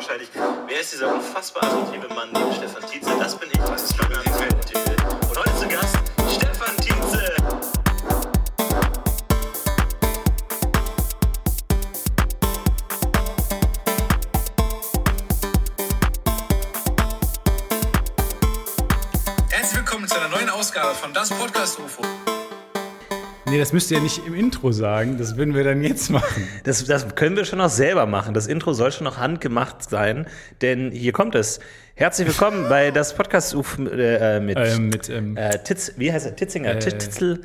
wahrscheinlich, wer ist dieser unfassbar attraktive Mann neben Stefan Tietze? Das bin ich. Das ist mein Name. Und heute zu Gast Stefan Tietze. Herzlich willkommen zu einer neuen Ausgabe von Das Podcast UFO. Nee, das müsst ihr ja nicht im Intro sagen, das würden wir dann jetzt machen. Das, das können wir schon noch selber machen. Das Intro soll schon noch handgemacht sein, denn hier kommt es. Herzlich willkommen bei das Podcast UF äh, mit, Ähm, mit, ähm, äh, Titz, wie heißt er? Titzinger, Titzel,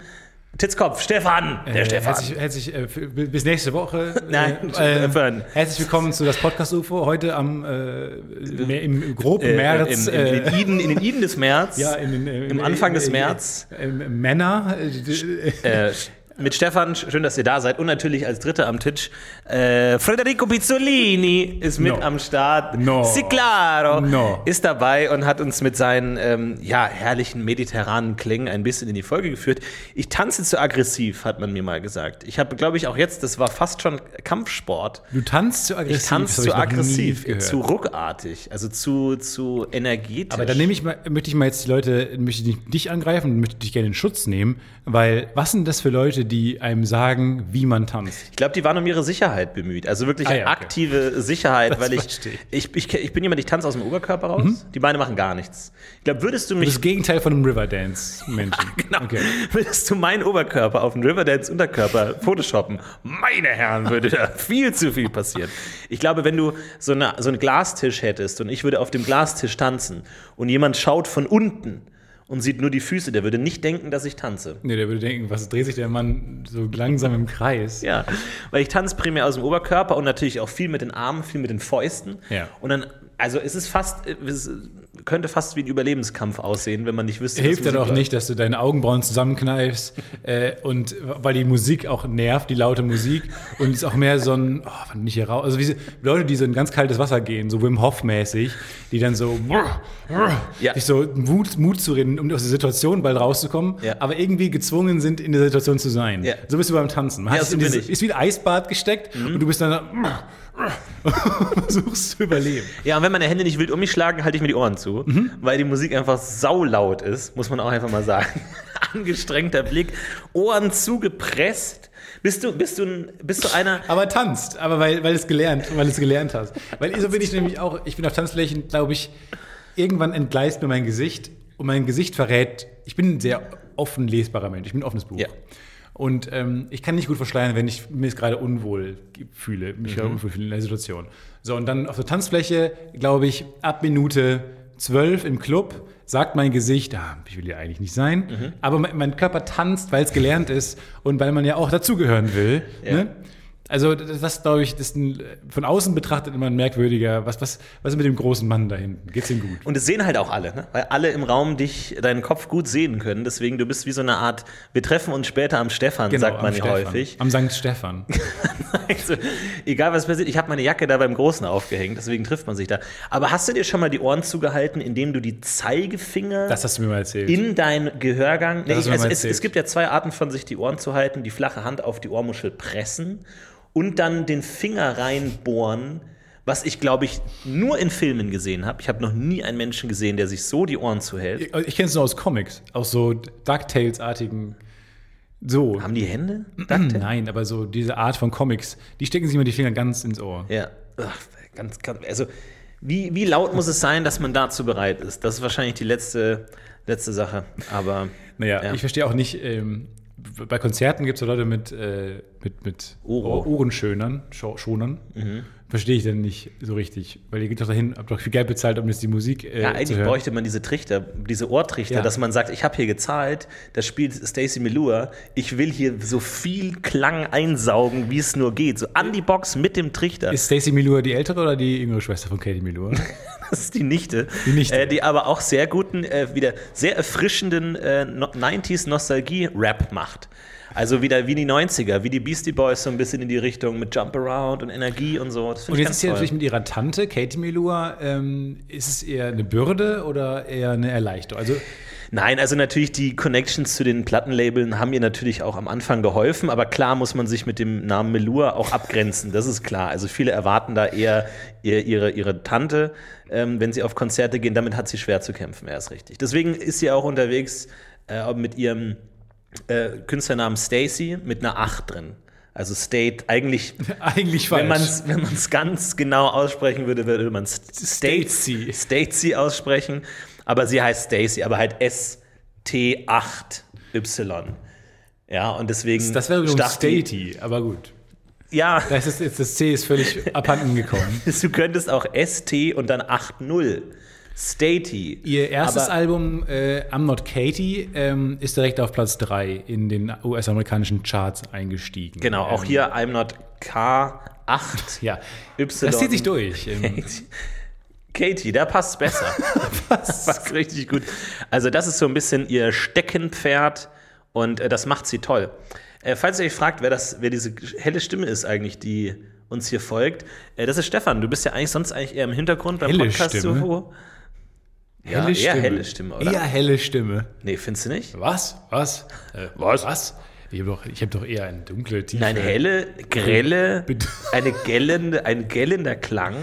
Titzkopf, Stefan, der Äh, Stefan. Herzlich, herzlich äh, bis nächste Woche. Nein, äh, äh, Stefan. herzlich willkommen zu das Podcast UFO. Heute am äh, im, im groben Äh, März. in, in, in, äh, den Iden, in den Iden des März. ja, in, den, äh, Im Anfang des äh, März. Äh, äh, Männer. Mit Stefan, schön, dass ihr da seid. Und natürlich als Dritter am Tisch, äh, Federico Pizzolini ist mit No. am Start. No. Si claro No. ist dabei und hat uns mit seinen ähm, ja, herrlichen mediterranen Klängen ein bisschen in die Folge geführt. Ich tanze zu aggressiv, hat man mir mal gesagt. Ich habe, glaube ich, auch jetzt, das war fast schon Kampfsport. du tanzt zu aggressiv. Ich tanze zu aggressiv, zu ruckartig, also zu, zu energetisch. Aber dann nehme ich mal, möchte ich mal jetzt die Leute, möchte ich dich angreifen und möchte dich gerne in Schutz nehmen, weil was sind das für Leute, die einem sagen, wie man tanzt? Ich glaube, die waren um ihre Sicherheit bemüht. Also wirklich Ah, ja, okay. aktive Sicherheit, Das weil ich, ich, ich, ich bin jemand, ich tanze aus dem Oberkörper raus. Die Beine machen gar nichts. Ich glaube, würdest du mich, Das Gegenteil von einem Riverdance-Menschen. genau, Okay. würdest du meinen Oberkörper auf den Riverdance Unterkörper photoshoppen, meine Herren, würde da viel zu viel passieren. Ich glaube, wenn du so, eine, so einen Glastisch hättest und ich würde auf dem Glastisch tanzen und jemand schaut von unten und sieht nur die Füße, der würde nicht denken, dass ich tanze. Nee, der würde denken, was dreht sich der Mann so langsam im Kreis? Ja, weil ich tanze primär aus dem Oberkörper und natürlich auch viel mit den Armen, viel mit den Fäusten. Ja. Und dann, also es ist fast, es könnte fast wie ein Überlebenskampf aussehen, wenn man nicht wüsste, Hilft dass ja doch nicht, dass du deine Augenbrauen zusammenkneifst äh, und weil die Musik auch nervt, die laute Musik und es ist auch mehr so ein, oh, wann bin ich hier raus? Also wie Leute, die so in ganz kaltes Wasser gehen, so Wim Hof mäßig, die dann so Ja. sich so Mut, Mut zu reden, um aus der Situation bald rauszukommen, Ja. aber irgendwie gezwungen sind, in der Situation zu sein. Ja. So bist du beim Tanzen. Man Ja, so ich. ist wie ein Eisbad gesteckt und du bist dann da, versuchst zu überleben. Ja, und wenn meine Hände nicht wild um mich schlagen, halte ich mir die Ohren zu, Mhm. weil die Musik einfach saulaut ist, muss man auch einfach mal sagen. Angestrengter Blick, Ohren zugepresst. Bist du, bist du, bist du einer, Aber tanzt, aber weil, weil es gelernt, weil es gelernt hast. Weil so bin ich nämlich auch, ich bin auf Tanzflächen, glaube ich, irgendwann entgleist mir mein Gesicht und mein Gesicht verrät, ich bin ein sehr offen lesbarer Mensch, ich bin ein offenes Buch. Ja. Und ähm, ich kann nicht gut verschleiern, wenn ich mich gerade unwohl fühle, mich gerade unwohl fühle in der Situation. So, und dann auf der Tanzfläche, glaube ich, ab Minute zwölf im Club sagt mein Gesicht, ah, ich will hier eigentlich nicht sein, aber mein, mein Körper tanzt, weil es gelernt ist und weil man ja auch dazugehören will. Ne? Also das, glaube ich, das ist ein, von außen betrachtet immer ein merkwürdiger, was, was, was ist mit dem großen Mann da hinten? Geht's ihm gut? und es sehen halt auch alle, ne? weil alle im Raum dich, deinen Kopf gut sehen können. Deswegen, du bist wie so eine Art, wir treffen uns später am Stefan, sagt man ja Genau, häufig. Am St. Stefan. Also, egal was passiert, ich habe meine Jacke da beim Großen aufgehängt, deswegen trifft man sich da. Aber hast du dir schon mal die Ohren zugehalten, indem du die Zeigefinger Das hast du mir mal erzählt. in deinen Gehörgang. Nee, hast du mir also mal es, erzählt. es gibt ja zwei Arten von sich die Ohren zu halten: die flache Hand auf die Ohrmuschel pressen und dann den Finger reinbohren. Was ich, glaube ich, nur in Filmen gesehen habe. Ich habe noch nie einen Menschen gesehen, der sich so die Ohren zuhält. ich ich kenne es nur aus Comics, aus so DuckTales-artigen. So. Haben die Hände? Ducktail? Nein, aber so diese Art von Comics, die stecken sich immer die Finger ganz ins Ohr. Ja, Ach, ganz, ganz, also wie, wie laut muss es sein, dass man dazu bereit ist? Das ist wahrscheinlich die letzte, letzte Sache. Aber Naja, Ja. ich verstehe auch nicht, ähm, bei Konzerten gibt es so Leute mit, äh, mit, mit. Ohr- Ohrenschönern, Scho- Schonern. Verstehe ich dann nicht so richtig. Weil ihr geht doch dahin, habt doch viel Geld bezahlt, um jetzt die Musik äh, ja, zu eigentlich hören. bräuchte man diese Trichter, diese Ohrtrichter, Ja. dass man sagt, ich habe hier gezahlt, das spielt Stacey Melua, ich will hier so viel Klang einsaugen, wie es nur geht. So an die Box mit dem Trichter. Ist Stacey Milua die ältere oder die jüngere Schwester von Katie Milua? Das ist die Nichte. Die Nichte. Äh, die aber auch sehr guten, äh, wieder sehr erfrischenden äh, no 90s Nostalgie-Rap macht. Also wieder wie die 90er, wie die Beastie Boys so ein bisschen in die Richtung mit Jump Around und Energie und so. Und jetzt ist sie natürlich mit ihrer Tante, Katie Melua, ähm, ist es eher eine Bürde oder eher eine Erleichterung? Also Nein, also natürlich die Connections zu den Plattenlabeln haben ihr natürlich auch am Anfang geholfen, aber klar muss man sich mit dem Namen Melur auch abgrenzen, das ist klar. Also viele erwarten da eher ihr, ihre, ihre Tante, ähm, wenn sie auf Konzerte gehen, damit hat sie schwer zu kämpfen, er ist richtig. Deswegen ist sie auch unterwegs äh, mit ihrem äh, Künstlernamen Stacy mit einer 8 drin. Also State, eigentlich, Eigentlich wenn man falsch. es wenn man's ganz genau aussprechen würde, würde man. Stacy aussprechen. Aber sie heißt Stacy, aber halt S-T-8-Y. Ja, und deswegen. Das wäre übrigens Statey, aber gut. Ja, Das, ist, jetzt, das C ist völlig abhanden gekommen. du könntest auch ST und dann 8-0. Statey. Ihr erstes Aber- Album, äh, I'm Not Katie, ähm, ist direkt auf Platz 3 in den US-amerikanischen Charts eingestiegen. Genau, auch Ähm, hier I'm not K8. Ja, Y. das zieht sich durch. Ähm, Katie, da passt besser. passt richtig gut. Also, das ist so ein bisschen ihr Steckenpferd und äh, das macht sie toll. Äh, falls ihr euch fragt, wer, das, wer diese helle Stimme ist, eigentlich, die uns hier folgt, äh, das ist Stefan. Du bist ja eigentlich sonst eigentlich eher im Hintergrund beim Helle Podcast. Stimme? so. Ja, eher helle Stimme, oder? Eher helle Stimme. Nee, findest du nicht? Was? Was? Äh, Was? Was? Ich habe doch, ich hab doch eher eine dunkle, tiefe, Nein, helle, grelle, eine gellende, ein gellender Klang.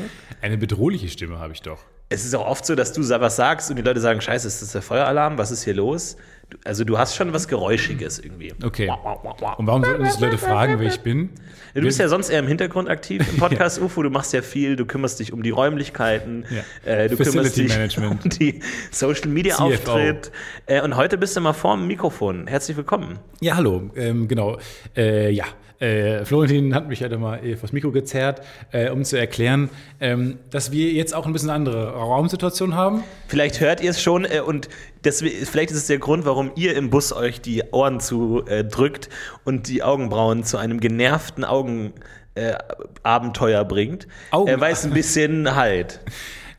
Eine bedrohliche Stimme habe ich doch. Es ist auch oft so, dass du was sagst und die Leute sagen, scheiße, ist das der Feueralarm? Was ist hier los? Du, also du hast schon was Geräuschiges irgendwie. Okay. Und warum sollten sich Leute fragen, wer ich bin? Du bist ja sonst eher im Hintergrund aktiv im Podcast UFO. Du machst ja viel, du kümmerst dich um die Räumlichkeiten, Ja. äh, du kümmerst Facility dich Management. um die Social Media. Auftritt. Äh, und heute bist du mal vorm Mikrofon. Herzlich willkommen. Ja, hallo. Ähm, genau. Äh, ja. Äh, Florentin hat mich ja mal äh, vors Mikro gezerrt, äh, um zu erklären, ähm, dass wir jetzt auch ein bisschen andere Raumsituation haben. Vielleicht hört ihr es schon äh, und deswegen, vielleicht ist es der Grund, warum ihr im Bus euch die Ohren zu äh, drückt und die Augenbrauen zu einem genervten Augen. Äh, bringt, Augen- weil es ein bisschen halt.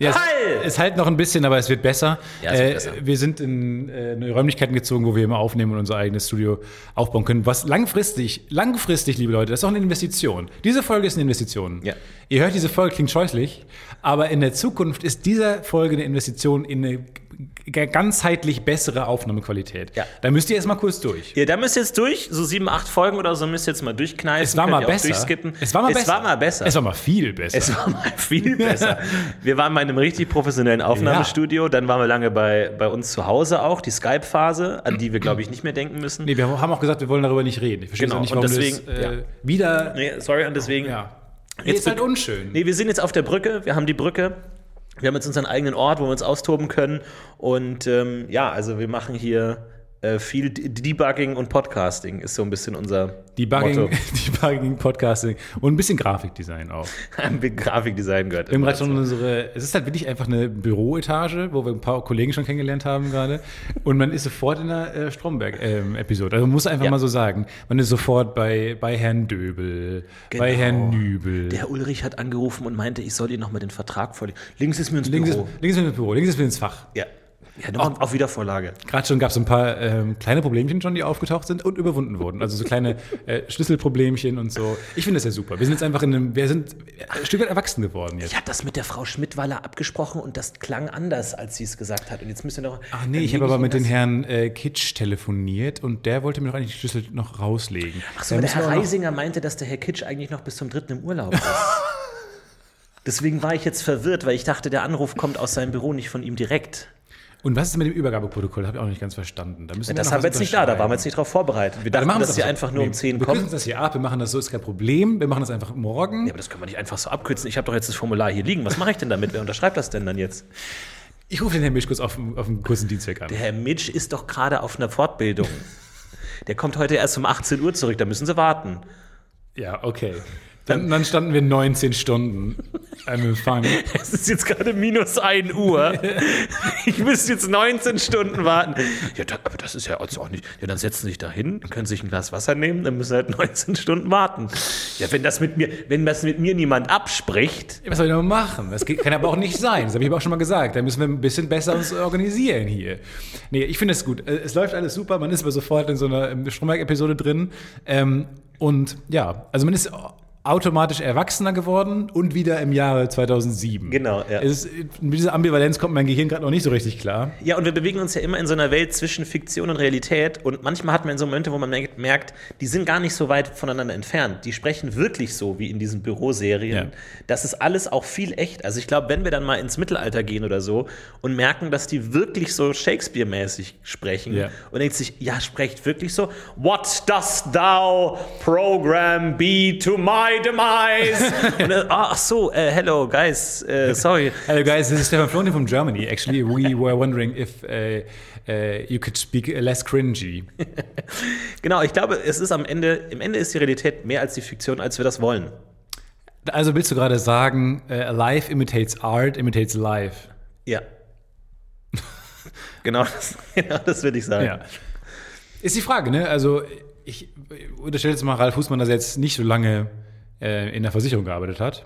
Ja, es, Halt! es halt noch ein bisschen, aber es wird besser. Ja, es wird äh, besser. Wir sind in äh, neue Räumlichkeiten gezogen, wo wir immer aufnehmen und unser eigenes Studio aufbauen können. Was langfristig, langfristig, liebe Leute, das ist auch eine Investition. Diese Folge ist eine Investition. Ja. Ihr hört, diese Folge klingt scheußlich, aber in der Zukunft ist diese Folge eine Investition in eine ganzheitlich bessere Aufnahmequalität. Ja. Da müsst ihr erstmal kurz durch. Ja, da müsst ihr jetzt durch, so sieben, acht Folgen oder so müsst ihr jetzt mal durchkneifen. Es war mal besser. Es war mal es besser. War mal besser. Es war mal viel besser. Es war mal viel besser. Wir waren mal in einem richtig professionellen Aufnahmestudio, dann waren wir lange bei, bei uns zu Hause auch, die Skype-Phase, an die wir, glaube ich, nicht mehr denken müssen. nee, wir haben auch gesagt, wir wollen darüber nicht reden. Ich verstehe Genau, auch nicht, und warum deswegen, das äh, ja. wieder. Nee, sorry, und deswegen. Ja. Jetzt Jetzt ist halt unschön. Nee, wir sind jetzt auf der Brücke, wir haben die Brücke. Wir haben jetzt unseren eigenen Ort, wo wir uns austoben können. Und ähm, ja, also wir machen hier viel D- Debugging und Podcasting, ist so ein bisschen unser Debugging, Motto. Debugging, Podcasting und ein bisschen Grafikdesign auch. Ein bisschen Grafikdesign gehört. Wir haben gerade schon unsere, es ist halt wirklich einfach eine Büroetage, wo wir ein paar Kollegen schon kennengelernt haben gerade. Und man ist sofort in der äh, Stromberg-Episode. also man muss einfach Ja. mal so sagen, man ist sofort bei, bei Herrn Döbel, bei Genau. Herrn Nübel. Der Ulrich hat angerufen und meinte, ich soll ihr nochmal den Vertrag vorlegen. Links ist mir ins links, ist, Büro. links ist ins Büro, links ist ins Fach. Ja. Ja, nochmal auf Wiedervorlage. Gerade schon gab es ein paar ähm, kleine Problemchen schon, die aufgetaucht sind und überwunden wurden. Also so kleine äh, Schlüsselproblemchen und so. Ich finde das ja super. Wir sind jetzt einfach in einem, wir sind ein Stück weit erwachsen geworden jetzt. Ich habe das mit der Frau Schmidtweiler abgesprochen und das klang anders, als sie es gesagt hat. Und jetzt müssen wir noch. Ach nee, ich habe aber mit das- Herrn äh, Kitsch telefoniert und der wollte mir doch eigentlich die Schlüssel noch rauslegen. Ach so, der Herr auch Reisinger meinte, dass der Herr Kitsch eigentlich noch bis zum dritten im Urlaub ist. Deswegen war ich jetzt verwirrt, weil ich dachte, der Anruf kommt aus seinem Büro, nicht von ihm direkt. Und was ist mit dem Übergabeprotokoll? Habe ich auch nicht ganz verstanden. Da müssen Das haben wir jetzt nicht da, da waren wir jetzt nicht drauf vorbereitet. Wir Dann dachten, machen wir dass sie doch einfach nur um Nee, 10 Wir kommen. kürzen das hier ab, wir machen das so, ist kein Problem. Wir machen das einfach morgen. Ja, aber das können wir nicht einfach so abkürzen. Ich habe doch jetzt das Formular hier liegen. Was mache ich denn damit? Wer unterschreibt das denn dann jetzt? Ich rufe den Herrn Mischkus auf, auf einen kurzen Dienstweg an. Der Herr Mitsch ist doch gerade auf einer Fortbildung. Der kommt heute erst um 18 Uhr zurück, da müssen sie warten. Ja, okay. Dann, dann standen wir 19 Stunden am Empfang. Es ist jetzt gerade minus 1 Uhr. Ich müsste jetzt 19 Stunden warten. Ja, da, aber das ist ja auch nicht. Ja, dann setzen Sie sich da hin, können sich ein Glas Wasser nehmen, dann müssen Sie halt 19 Stunden warten. Ja, wenn das mit mir, wenn das mit mir niemand abspricht, Was soll ich noch machen? Das kann aber auch nicht sein. Das habe ich aber auch schon mal gesagt. Da müssen wir ein bisschen besser uns organisieren hier. Nee, ich finde es gut. Äh, Es läuft alles super. Man ist aber sofort in so einer Stromberg-Episode drin. Ähm, und ja, also man ist automatisch erwachsener geworden und wieder im Jahre 2007. Genau, ja. Ist, mit dieser Ambivalenz kommt mein Gehirn gerade noch nicht so richtig klar. Ja, und wir bewegen uns ja immer in so einer Welt zwischen Fiktion und Realität. Und manchmal hat man so Momente, wo man merkt- merkt, die sind gar nicht so weit voneinander entfernt. Die sprechen wirklich so wie in diesen Büroserien. Ja. Das ist alles auch viel echt. Also ich glaube, wenn wir dann mal ins Mittelalter gehen oder so und merken, dass die wirklich so Shakespeare-mäßig sprechen Ja. und denkt sich, ja, sprecht wirklich so, What dost thou program be to my demise? und, äh, ah, ach so, äh, hello guys, äh, sorry. Hello guys, this is Stefan Flonin from Germany. Actually, we were wondering if uh, uh, you could speak less cringy. Genau, ich glaube, es ist am Ende, im Ende ist die Realität mehr als die Fiktion, als wir das wollen. Also willst du gerade sagen, uh, life imitates art, imitates life? Ja. genau, das, genau das würde ich sagen. Ja. Ist die Frage, ne? Also ich unterstelle jetzt mal Ralf Fußmann, dass er jetzt nicht so lange äh, in der Versicherung gearbeitet hat.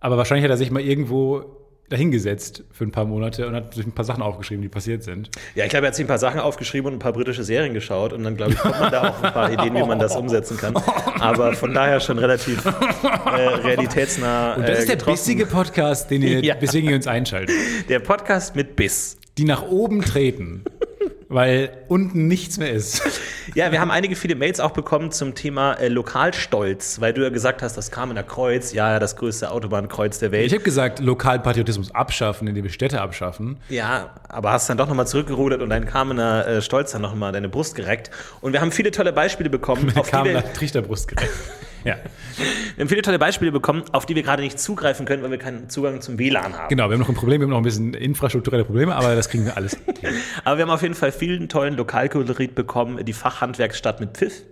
Aber wahrscheinlich hat er sich mal irgendwo dahingesetzt für ein paar Monate und hat sich ein paar Sachen aufgeschrieben, die passiert sind. Ja, ich glaube, er hat sich ein paar Sachen aufgeschrieben und ein paar britische Serien geschaut und dann, glaube ich, kommt man da auf ein paar Ideen, wie man das umsetzen kann. Aber von daher schon relativ äh, realitätsnah. Und das äh, ist der bissige Podcast, den ihr, Ja. weswegen ihr uns einschaltet. Der Podcast mit Biss. Die nach oben treten, weil unten nichts mehr ist. Ja, wir haben einige viele Mails auch bekommen zum Thema äh, Lokalstolz, weil du ja gesagt hast, das Kamener Kreuz, ja, das größte Autobahnkreuz der Welt. Ich habe gesagt, Lokalpatriotismus abschaffen, indem wir Städte abschaffen. Ja, aber hast dann doch nochmal zurückgerudert und dein Kamener äh, Stolz dann nochmal deine Brust gereckt. Und wir haben viele tolle Beispiele bekommen, auf die Kam wir, Trichterbrust gerecht. Ja, wir haben viele tolle Beispiele bekommen, auf die wir gerade nicht zugreifen können, weil wir keinen Zugang zum WLAN haben. genau. Wir haben noch ein Problem, wir haben noch ein bisschen infrastrukturelle Probleme, aber das kriegen wir alles. Aber wir haben auf jeden Fall vielen tollen Lokalkolorit bekommen, die Fachhandwerksstadt mit Pfiff.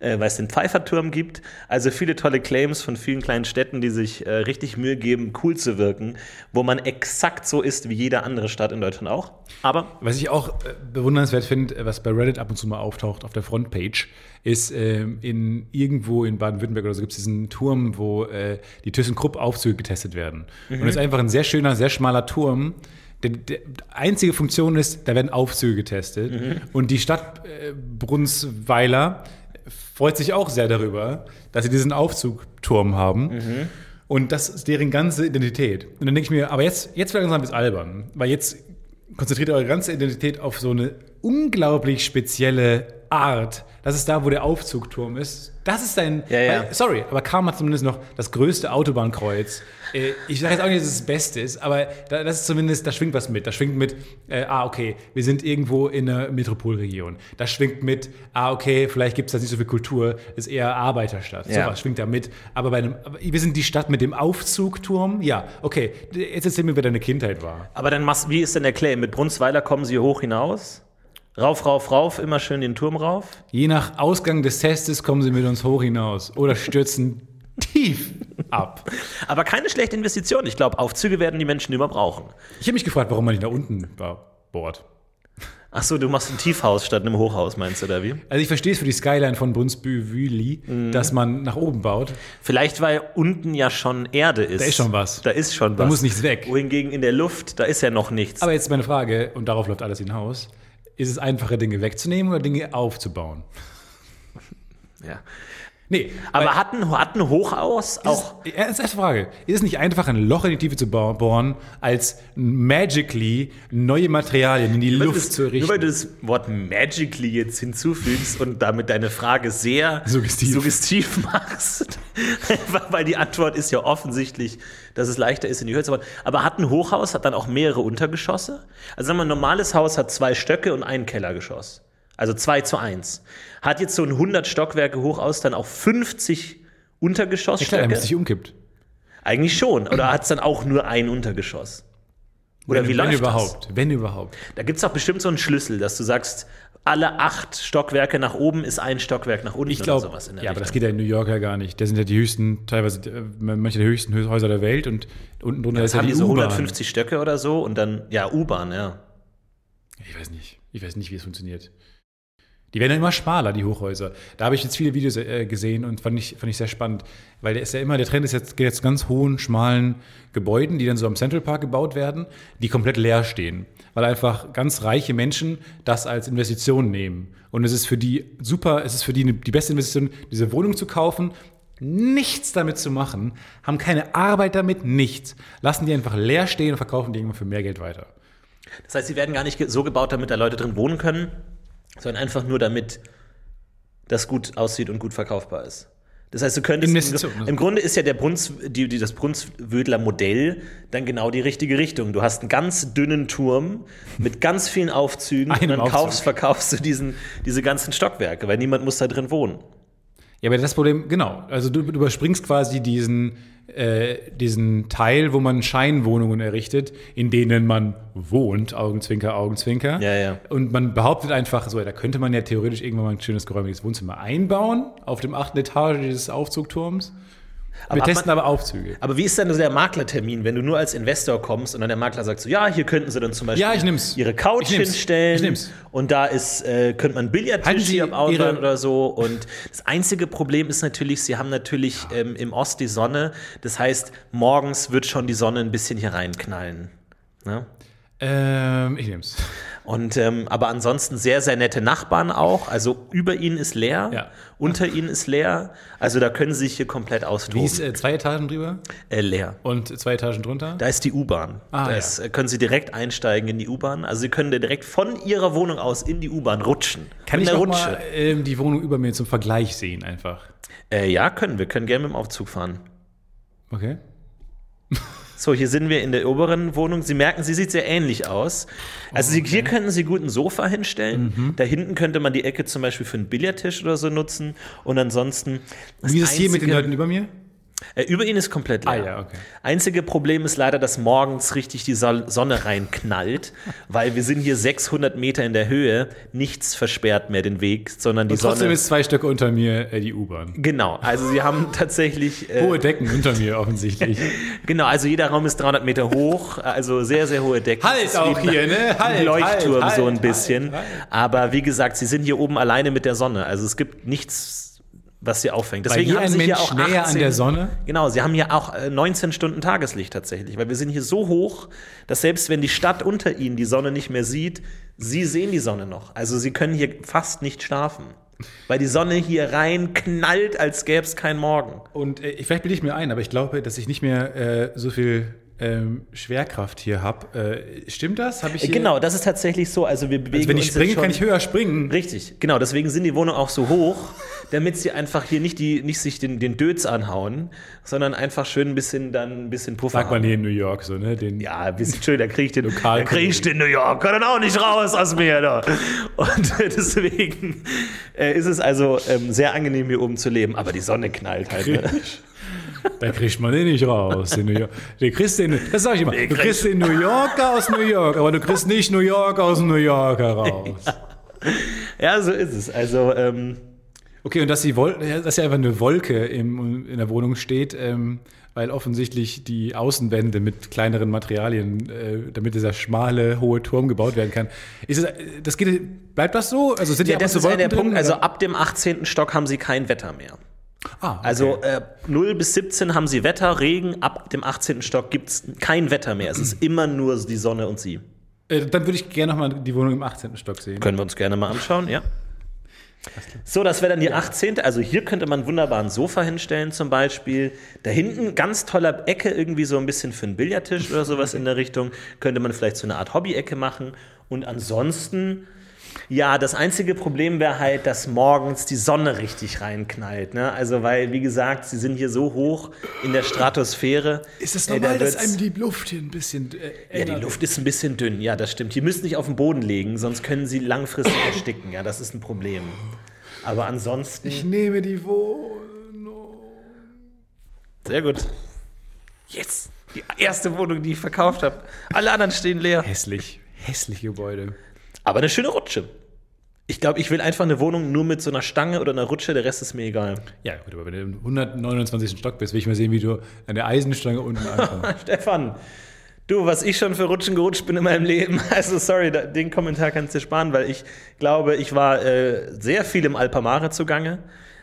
Äh, weil es den Pfeifferturm gibt. Also viele tolle Claims von vielen kleinen Städten, die sich äh, richtig Mühe geben, cool zu wirken, wo man exakt so ist wie jede andere Stadt in Deutschland auch. Aber Was ich auch äh, bewundernswert finde, äh, was bei Reddit ab und zu mal auftaucht auf der Frontpage, ist ähm, in irgendwo in Baden-Württemberg oder so gibt es diesen Turm, wo äh, die ThyssenKrupp-Aufzüge getestet werden. Und das ist einfach ein sehr schöner, sehr schmaler Turm. Der, der einzige Funktion ist, da werden Aufzüge getestet. Und die Stadt äh, Brunsweiler freut sich auch sehr darüber, dass sie diesen Aufzugturm haben. Und das ist deren ganze Identität. Und dann denke ich mir, aber jetzt, jetzt wird langsam bis albern. Weil jetzt konzentriert eure ganze Identität auf so eine unglaublich spezielle Art. Das ist da, wo der Aufzugturm ist. Das ist dein. Ja, ja. Weil, sorry, aber Karm hat zumindest noch das größte Autobahnkreuz. Äh, ich sage jetzt auch nicht, dass es das Beste ist, aber da, das ist zumindest, da schwingt was mit. Da schwingt mit, äh, ah, okay, wir sind irgendwo in einer Metropolregion. Da schwingt mit, ah, okay, vielleicht gibt es da nicht so viel Kultur, ist eher Arbeiterstadt. Ja. Sowas schwingt da mit. Aber bei einem, wir sind die Stadt mit dem Aufzugturm. Ja, okay, jetzt erzähl mir, wie deine Kindheit war. Aber dann machst, wie ist denn der Claim? Mit Brunsweiler kommen sie hoch hinaus? Rauf, rauf, rauf, immer schön den Turm rauf? Je nach Ausgang des Testes kommen sie mit uns hoch hinaus oder stürzen tief ab. Aber keine schlechte Investition. Ich glaube, Aufzüge werden die Menschen immer brauchen. Ich habe mich gefragt, warum man nicht da unten bohrt. Ach so, du machst ein Tiefhaus statt einem Hochhaus, meinst du, oder wie? Also ich verstehe es für die Skyline von Brunsbüttel, dass man nach oben baut. Vielleicht, weil unten ja schon Erde ist. Da ist schon was. Da ist schon Da was. muss nichts weg. Wohingegen in der Luft, da ist ja noch nichts. Aber jetzt meine Frage, und darauf läuft alles hinaus, ist es einfacher, Dinge wegzunehmen oder Dinge aufzubauen? ja. Nee, Aber hat ein, hat ein Hochhaus auch. Das ist eine Frage. Ist es nicht einfacher, ein Loch in die Tiefe zu bohren, als magically neue Materialien in die Nur Luft du zu das- Nur weil richten? du das Wort magically jetzt hinzufügst und damit deine Frage sehr Suggestiv. suggestiv machst. Einfach weil die Antwort ist ja offensichtlich, dass es leichter ist, in die Höhe zu bauen. Aber hat ein Hochhaus hat dann auch mehrere Untergeschosse? Also sagen wir, ein normales Haus hat zwei Stöcke und ein Kellergeschoss. Also 2 zu 1. Hat jetzt so ein 100 Stockwerke Hochhaus dann auch 50 Ja, klar, damit es sich umkippt. Eigentlich schon. Oder hat es dann auch nur ein Untergeschoss? Oder wenn, wie wenn läuft überhaupt? Wenn überhaupt. das? Da gibt es auch bestimmt so einen Schlüssel, dass du sagst, alle acht Stockwerke nach oben ist ein Stockwerk nach unten Ich glaube, oder sowas in der ja, aber das Richtung. geht ja in New York ja gar nicht. Das sind ja die höchsten, teilweise äh, manche der höchsten Hö- Häuser der Welt und unten drunter ist Das ja haben die die so U-Bahn. 150 Stöcke oder so und dann, ja, U-Bahn, ja. Ich weiß nicht. Ich weiß nicht, wie es funktioniert. Die werden ja immer schmaler, die Hochhäuser. Da habe ich jetzt viele Videos äh, gesehen und fand ich, fand ich sehr spannend. Weil der ist ja immer, der Trend ist jetzt, geht jetzt zu ganz hohen, schmalen Gebäuden, die dann so am Central Park gebaut werden, die komplett leer stehen. Weil einfach ganz reiche Menschen das als Investition nehmen. Und es ist für die super, es ist für die die beste Investition, diese Wohnung zu kaufen, nichts damit zu machen, haben keine Arbeit damit, nichts. Lassen die einfach leer stehen und verkaufen die irgendwann für mehr Geld weiter. Das heißt, sie werden gar nicht so gebaut, damit da Leute drin wohnen können, sondern einfach nur damit das gut aussieht und gut verkaufbar ist. Das heißt, du könntest. Im, Im Grunde ist ja der Bruns, die, die, das Brunswödler Modell dann genau die richtige Richtung. Du hast einen ganz dünnen Turm mit ganz vielen Aufzügen und dann Aufzug. kaufst, verkaufst du diesen, diese ganzen Stockwerke, weil niemand muss da drin wohnen. Ja, aber das Problem, genau. Also du, du überspringst quasi diesen, äh, diesen Teil, wo man Scheinwohnungen errichtet, in denen man wohnt, Augenzwinker, Augenzwinker. Ja, ja. Und man behauptet einfach, so, da könnte man ja theoretisch irgendwann mal ein schönes geräumiges Wohnzimmer einbauen, auf dem achten Etage dieses Aufzugturms. Wir hat testen man- aber Aufzüge. Aber wie ist denn so der Maklertermin, wenn du nur als Investor kommst und dann der Makler sagt so, ja, hier könnten sie dann zum Beispiel Ja, ihre Couch hinstellen und da ist, äh, könnte man Billardtisch hier am Ihre- oder so und das einzige Problem ist natürlich, sie haben natürlich ähm, im Ost die Sonne, das heißt, morgens wird schon die Sonne ein bisschen hier reinknallen. Ne? Ähm, ich nehm's. Und ähm, aber ansonsten sehr, sehr nette Nachbarn auch. Also über ihnen ist leer, Ja. unter ihnen ist leer. Also da können sie sich hier komplett Wie austoben. ist äh, zwei Etagen drüber äh, leer. und zwei Etagen drunter? Da ist die U-Bahn. Ah, da ja. ist, äh, können Sie direkt einsteigen in die U-Bahn. Also Sie können direkt von Ihrer Wohnung aus in die U-Bahn rutschen. Kann Mit ich mal ähm, die Wohnung über mir zum Vergleich sehen einfach? Äh, ja, können wir. Können gerne mit dem Aufzug fahren. Okay. So, hier sind wir in der oberen Wohnung. Sie merken, sie sieht sehr ähnlich aus. Also Sie, hier könnten Sie gut ein Sofa hinstellen. Mhm. Da hinten könnte man die Ecke zum Beispiel für einen Billardtisch oder so nutzen. Und ansonsten. Wie ist es hier mit den Leuten über mir? Äh, über ihn ist komplett leer. Ah, ja, okay. Einzige Problem ist leider, dass morgens richtig die Sonne reinknallt, weil wir sind hier 600 Meter in der Höhe. Nichts versperrt mehr den Weg, sondern die Und trotzdem Sonne. ist zwei Stöcke unter mir äh, die U-Bahn. Genau, also sie haben tatsächlich. Äh, Hohe Decken unter mir offensichtlich. genau, also jeder Raum ist 300 Meter hoch, also sehr, sehr hohe Decken. Halt auch hier, ne? Halt, Leuchtturm halt, so ein halt, bisschen. halt, Aber wie gesagt, sie sind hier oben alleine mit der Sonne. Also es gibt nichts, was sie auffängt. Deswegen hier haben ein sie hier Mensch auch näher an der Sonne? Genau, sie haben hier auch äh, 19 Stunden Tageslicht tatsächlich, weil wir sind hier so hoch, dass selbst wenn die Stadt unter ihnen die Sonne nicht mehr sieht, sie sehen die Sonne noch. Also sie können hier fast nicht schlafen, weil die Sonne hier rein knallt, als gäbe es keinen Morgen. Und äh, vielleicht bilde ich mir ein, aber ich glaube, dass ich nicht mehr äh, so viel ähm, Schwerkraft hier habe. Äh, stimmt das? Hab ich hier, Genau, das ist tatsächlich so. Also wir bewegen Also wenn ich springe, kann ich höher springen. Richtig, genau. Deswegen sind die Wohnungen auch so hoch, damit sie einfach hier nicht, die, nicht sich den, den Dötz anhauen, sondern einfach schön ein bisschen dann ein bisschen Puffer Sagt man hier in New York so, ne? Den, Ja, ein bisschen schön, da kriege ich den, Lokal- da krieg ich den New Yorker dann auch nicht raus aus mir. Da. Und deswegen äh, ist es also ähm, sehr angenehm, hier oben zu leben. Aber die Sonne knallt halt. Ne? Da kriegt man den nicht raus. In New York. Den kriegst du in, das sag ich immer. Du kriegst den New Yorker aus New York, aber du kriegst nicht New York aus New York heraus. Ja, so ist es. Also, ähm, Okay, und dass, die Wol dass ja einfach eine Wolke im, in der Wohnung steht, ähm, weil offensichtlich die Außenwände mit kleineren Materialien, äh, damit dieser schmale, hohe Turm gebaut werden kann. Ist äh, das geht, bleibt das so? Also sind ja, das ist ja der Wolken Punkt. drin, Also oder? ab dem 18. Stock haben sie kein Wetter mehr. Ah, okay. Also äh, 0 bis 17 haben sie Wetter, Regen. Ab dem 18. Stock gibt es kein Wetter mehr. Es ist immer nur die Sonne und sie. äh, dann würde ich gerne nochmal die Wohnung im 18. Stock sehen. Können wir uns gerne mal anschauen, ja. So, das wäre dann die 18. Also hier könnte man wunderbar ein Sofa hinstellen zum Beispiel. Da hinten ganz toller Ecke irgendwie so ein bisschen für einen Billardtisch oder sowas in der Richtung. Könnte man vielleicht so eine Art Hobby-Ecke machen. Und ansonsten, ja, das einzige Problem wäre halt, dass morgens die Sonne richtig reinknallt. Ne? Also weil, wie gesagt, sie sind hier so hoch in der Stratosphäre. Ist es Ey, normal, da dass einem die Luft hier ein bisschen äh, ja, die Luft ist ein bisschen dünn, ja, das stimmt. Die müssen nicht auf den Boden legen, sonst können sie langfristig ersticken. Ja, das ist ein Problem. Aber ansonsten. Ich nehme die Wohnung. Sehr gut. Yes! Die erste Wohnung, die ich verkauft habe. Alle anderen stehen leer. Hässlich. Hässliche Gebäude. Aber eine schöne Rutsche. Ich glaube, ich will einfach eine Wohnung nur mit so einer Stange oder einer Rutsche, der Rest ist mir egal. Ja, gut, aber wenn du im 129. Stock bist, will ich mal sehen, wie du an der Eisenstange unten ankommst. Stefan, du, was ich schon für Rutschen gerutscht bin in meinem Leben, also sorry, den Kommentar kannst du dir sparen, weil ich glaube, ich war äh, sehr viel im Alpamare zugange.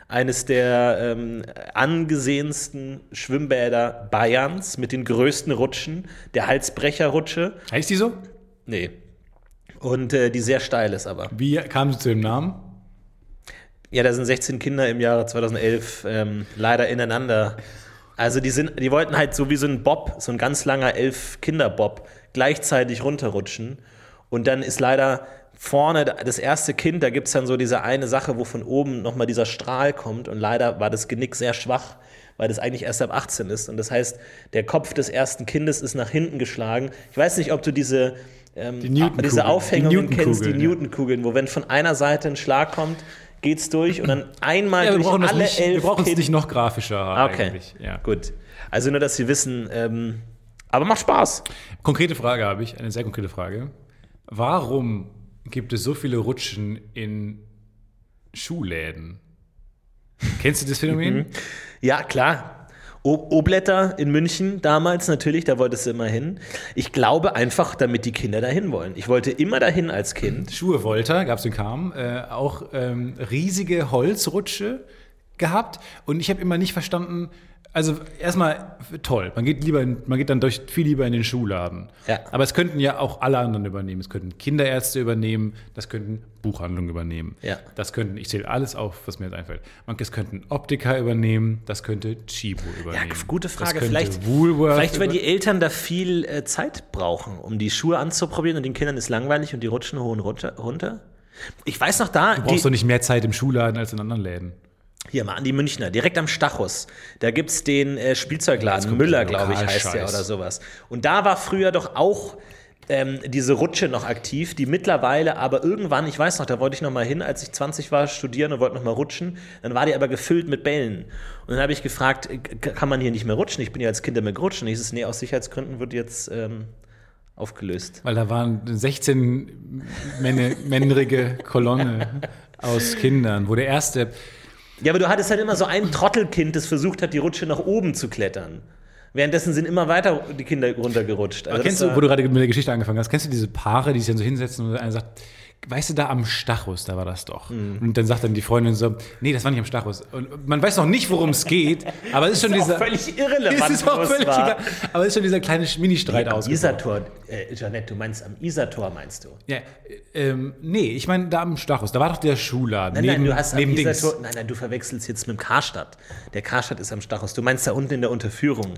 Eines der ähm, angesehensten Schwimmbäder Bayerns mit den größten Rutschen, der Halsbrecherrutsche. heißt die so? Nee. Und äh, die sehr steil ist aber. Wie kam sie zu dem Namen? Ja, da sind 16 Kinder im Jahre 2011 ähm, leider ineinander. Also die sind, die wollten halt so wie so ein Bob, so ein ganz langer Elf-Kinder-Bob, gleichzeitig runterrutschen. Und dann ist leider vorne das erste Kind, da gibt es dann so diese eine Sache, wo von oben nochmal dieser Strahl kommt. Und leider war das Genick sehr schwach, weil das eigentlich erst ab 18 ist. Und das heißt, der Kopf des ersten Kindes ist nach hinten geschlagen. Ich weiß nicht, ob du diese, ähm, Die Newtonkugeln. diese Aufhängungen Die kennst, die Newtonkugeln, ja. Newtonkugeln, wo wenn von einer Seite ein Schlag kommt, geht's durch und dann einmal Ja, wir durch brauchen, das alle nicht, wir elf brauchen es nicht noch grafischer Okay, eigentlich. Ja. gut. Also nur, dass Sie wissen, ähm, aber macht Spaß. Konkrete Frage habe ich, eine sehr konkrete Frage. Warum gibt es so viele Rutschen in Schuhläden? Kennst du das Phänomen? Ja, klar. O- Obletter in München damals natürlich, da wolltest du immer hin. Ich glaube einfach, damit die Kinder dahin wollen. Ich wollte immer dahin als Kind. Schuhe Volta, gab es in Kam, äh, auch ähm, riesige Holzrutsche gehabt. Und ich habe immer nicht verstanden, also erstmal toll, man geht lieber, in, man geht dann durch, viel lieber in den Schuhladen. Ja. Aber es könnten ja auch alle anderen übernehmen. Es könnten Kinderärzte übernehmen, das könnten Buchhandlungen übernehmen. Ja. Das könnten, ich zähle alles auf, was mir jetzt einfällt. Das könnten Optiker übernehmen, das könnte Chibo Ja, übernehmen. gute Das Frage. Vielleicht, Woolworth vielleicht, weil die Eltern da viel äh, Zeit brauchen, um die Schuhe anzuprobieren und den Kindern ist langweilig und die rutschen hoch und runter. Ich weiß noch da, Du die, brauchst doch nicht mehr Zeit im Schuhladen als in anderen Läden. Hier mal an die Münchner, direkt am Stachus. Da gibt es den äh, Spielzeugladen, Müller, glaube ich, heißt der oder sowas. Und da war früher doch auch ähm, diese Rutsche noch aktiv, die mittlerweile aber irgendwann, ich weiß noch, da wollte ich noch mal hin, als ich 20 war, studieren und wollte noch mal rutschen. Dann war die aber gefüllt mit Bällen. Und dann habe ich gefragt, kann man hier nicht mehr rutschen? Ich bin ja als Kind immer gerutscht. Und ich so, nee, aus Sicherheitsgründen wird jetzt ähm, aufgelöst. Weil da waren 16 männe- männrige Kolonne aus Kindern, wo der erste. Ja, aber du hattest halt immer so ein Trottelkind, das versucht hat, die Rutsche nach oben zu klettern. Währenddessen sind immer weiter die Kinder runtergerutscht. Also kennst du, wo du gerade mit der Geschichte angefangen hast, kennst du diese Paare, die sich dann so hinsetzen und einer sagt, weißt du, da am Stachus, da war das doch. Mhm. Und dann sagt dann die Freundin so, nee, das war nicht am Stachus. Und man weiß noch nicht, worum es geht, aber es ist schon ist auch dieser. völlig irrelevant, ist auch völlig war. egal, aber es ist schon dieser kleine Mini-Streit am ausgebrochen. Isartor, äh, Janette, du meinst am Isartor, meinst du? Ja, ähm, nee, ich meine da am Stachus, da war doch der Schuhladen. Nein, neben, nein, du hast am neben Dings. Isartor, nein, nein, du verwechselst jetzt mit dem Karstadt. Der Karstadt ist am Stachus. Du meinst da unten in der Unterführung.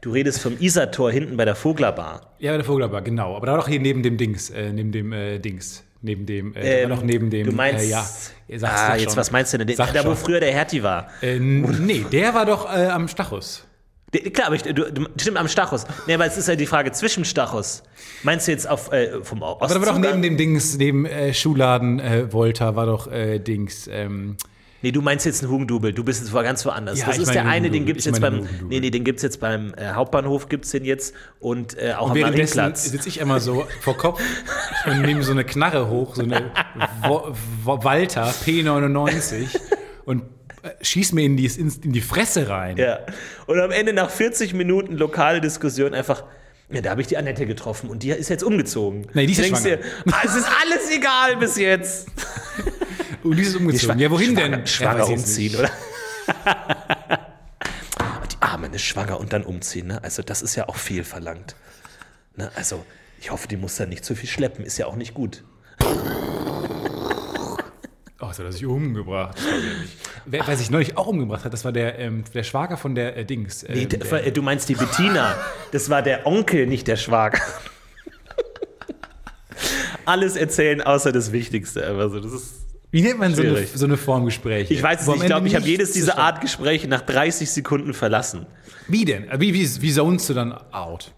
Du redest vom Isartor hinten bei der Voglerbar. Ja, bei der Vogelbar, genau. Aber da war doch hier neben dem Dings, äh, neben dem äh, Dings. Neben dem, äh, war doch neben dem. du meinst, äh, ja, ah, jetzt schon. was meinst du denn? Sag da, wo schon. früher der Hertie war. Äh, nee, der war doch äh, am Stachus. Klar, aber ich, du, du, stimmt, am Stachus. Nee, aber es ist ja die Frage zwischen Stachus. Meinst du jetzt auf, äh, vom Aber da war doch neben dem Dings, neben äh, Schuhladen äh, Volta, war doch äh, Dings. Ähm, Nee, du meinst jetzt einen Hugendubel. Du bist jetzt ganz woanders. Ja, das ist der eine, den gibt es jetzt beim. Nee, nee, den gibt es jetzt beim äh, Hauptbahnhof, gibt es den jetzt. Und äh, auch am währenddessen sitze ich immer so vor Kopf und nehme so eine Knarre hoch, so eine Wo Wo Walter P99 und äh, schieß mir in die, in, die Fresse rein. Ja. Und am Ende nach 40 Minuten lokale Diskussion einfach. Ja, da habe ich die Annette getroffen und die ist jetzt umgezogen. Nee, die ist Du denkst schwanger. dir, ah, es ist alles egal bis jetzt. Und dieses umgezogen. Ja, wohin schwanger, denn? Schwanger Ja, umziehen, oder? die Arme ist schwanger und dann umziehen, ne? Also, das ist ja auch viel verlangt. Ne? Also, ich hoffe, die muss dann nicht zu viel schleppen, ist ja auch nicht gut. Oh, das hat er sich umgebracht. Wer, wer sich neulich auch umgebracht hat, das war der, ähm, der Schwager von der äh, Dings. Nee, ähm, d- der, äh, du meinst die Bettina. Das war der Onkel, nicht der Schwager. Alles erzählen, außer das Wichtigste. Also, das ist wie nennt man so eine, so eine Formgespräche? Ich weiß es nicht, ich glaube, ich habe jedes dieser Art Gespräche nach 30 Sekunden verlassen. Wie denn? Wie, wie, wie zonest du dann out?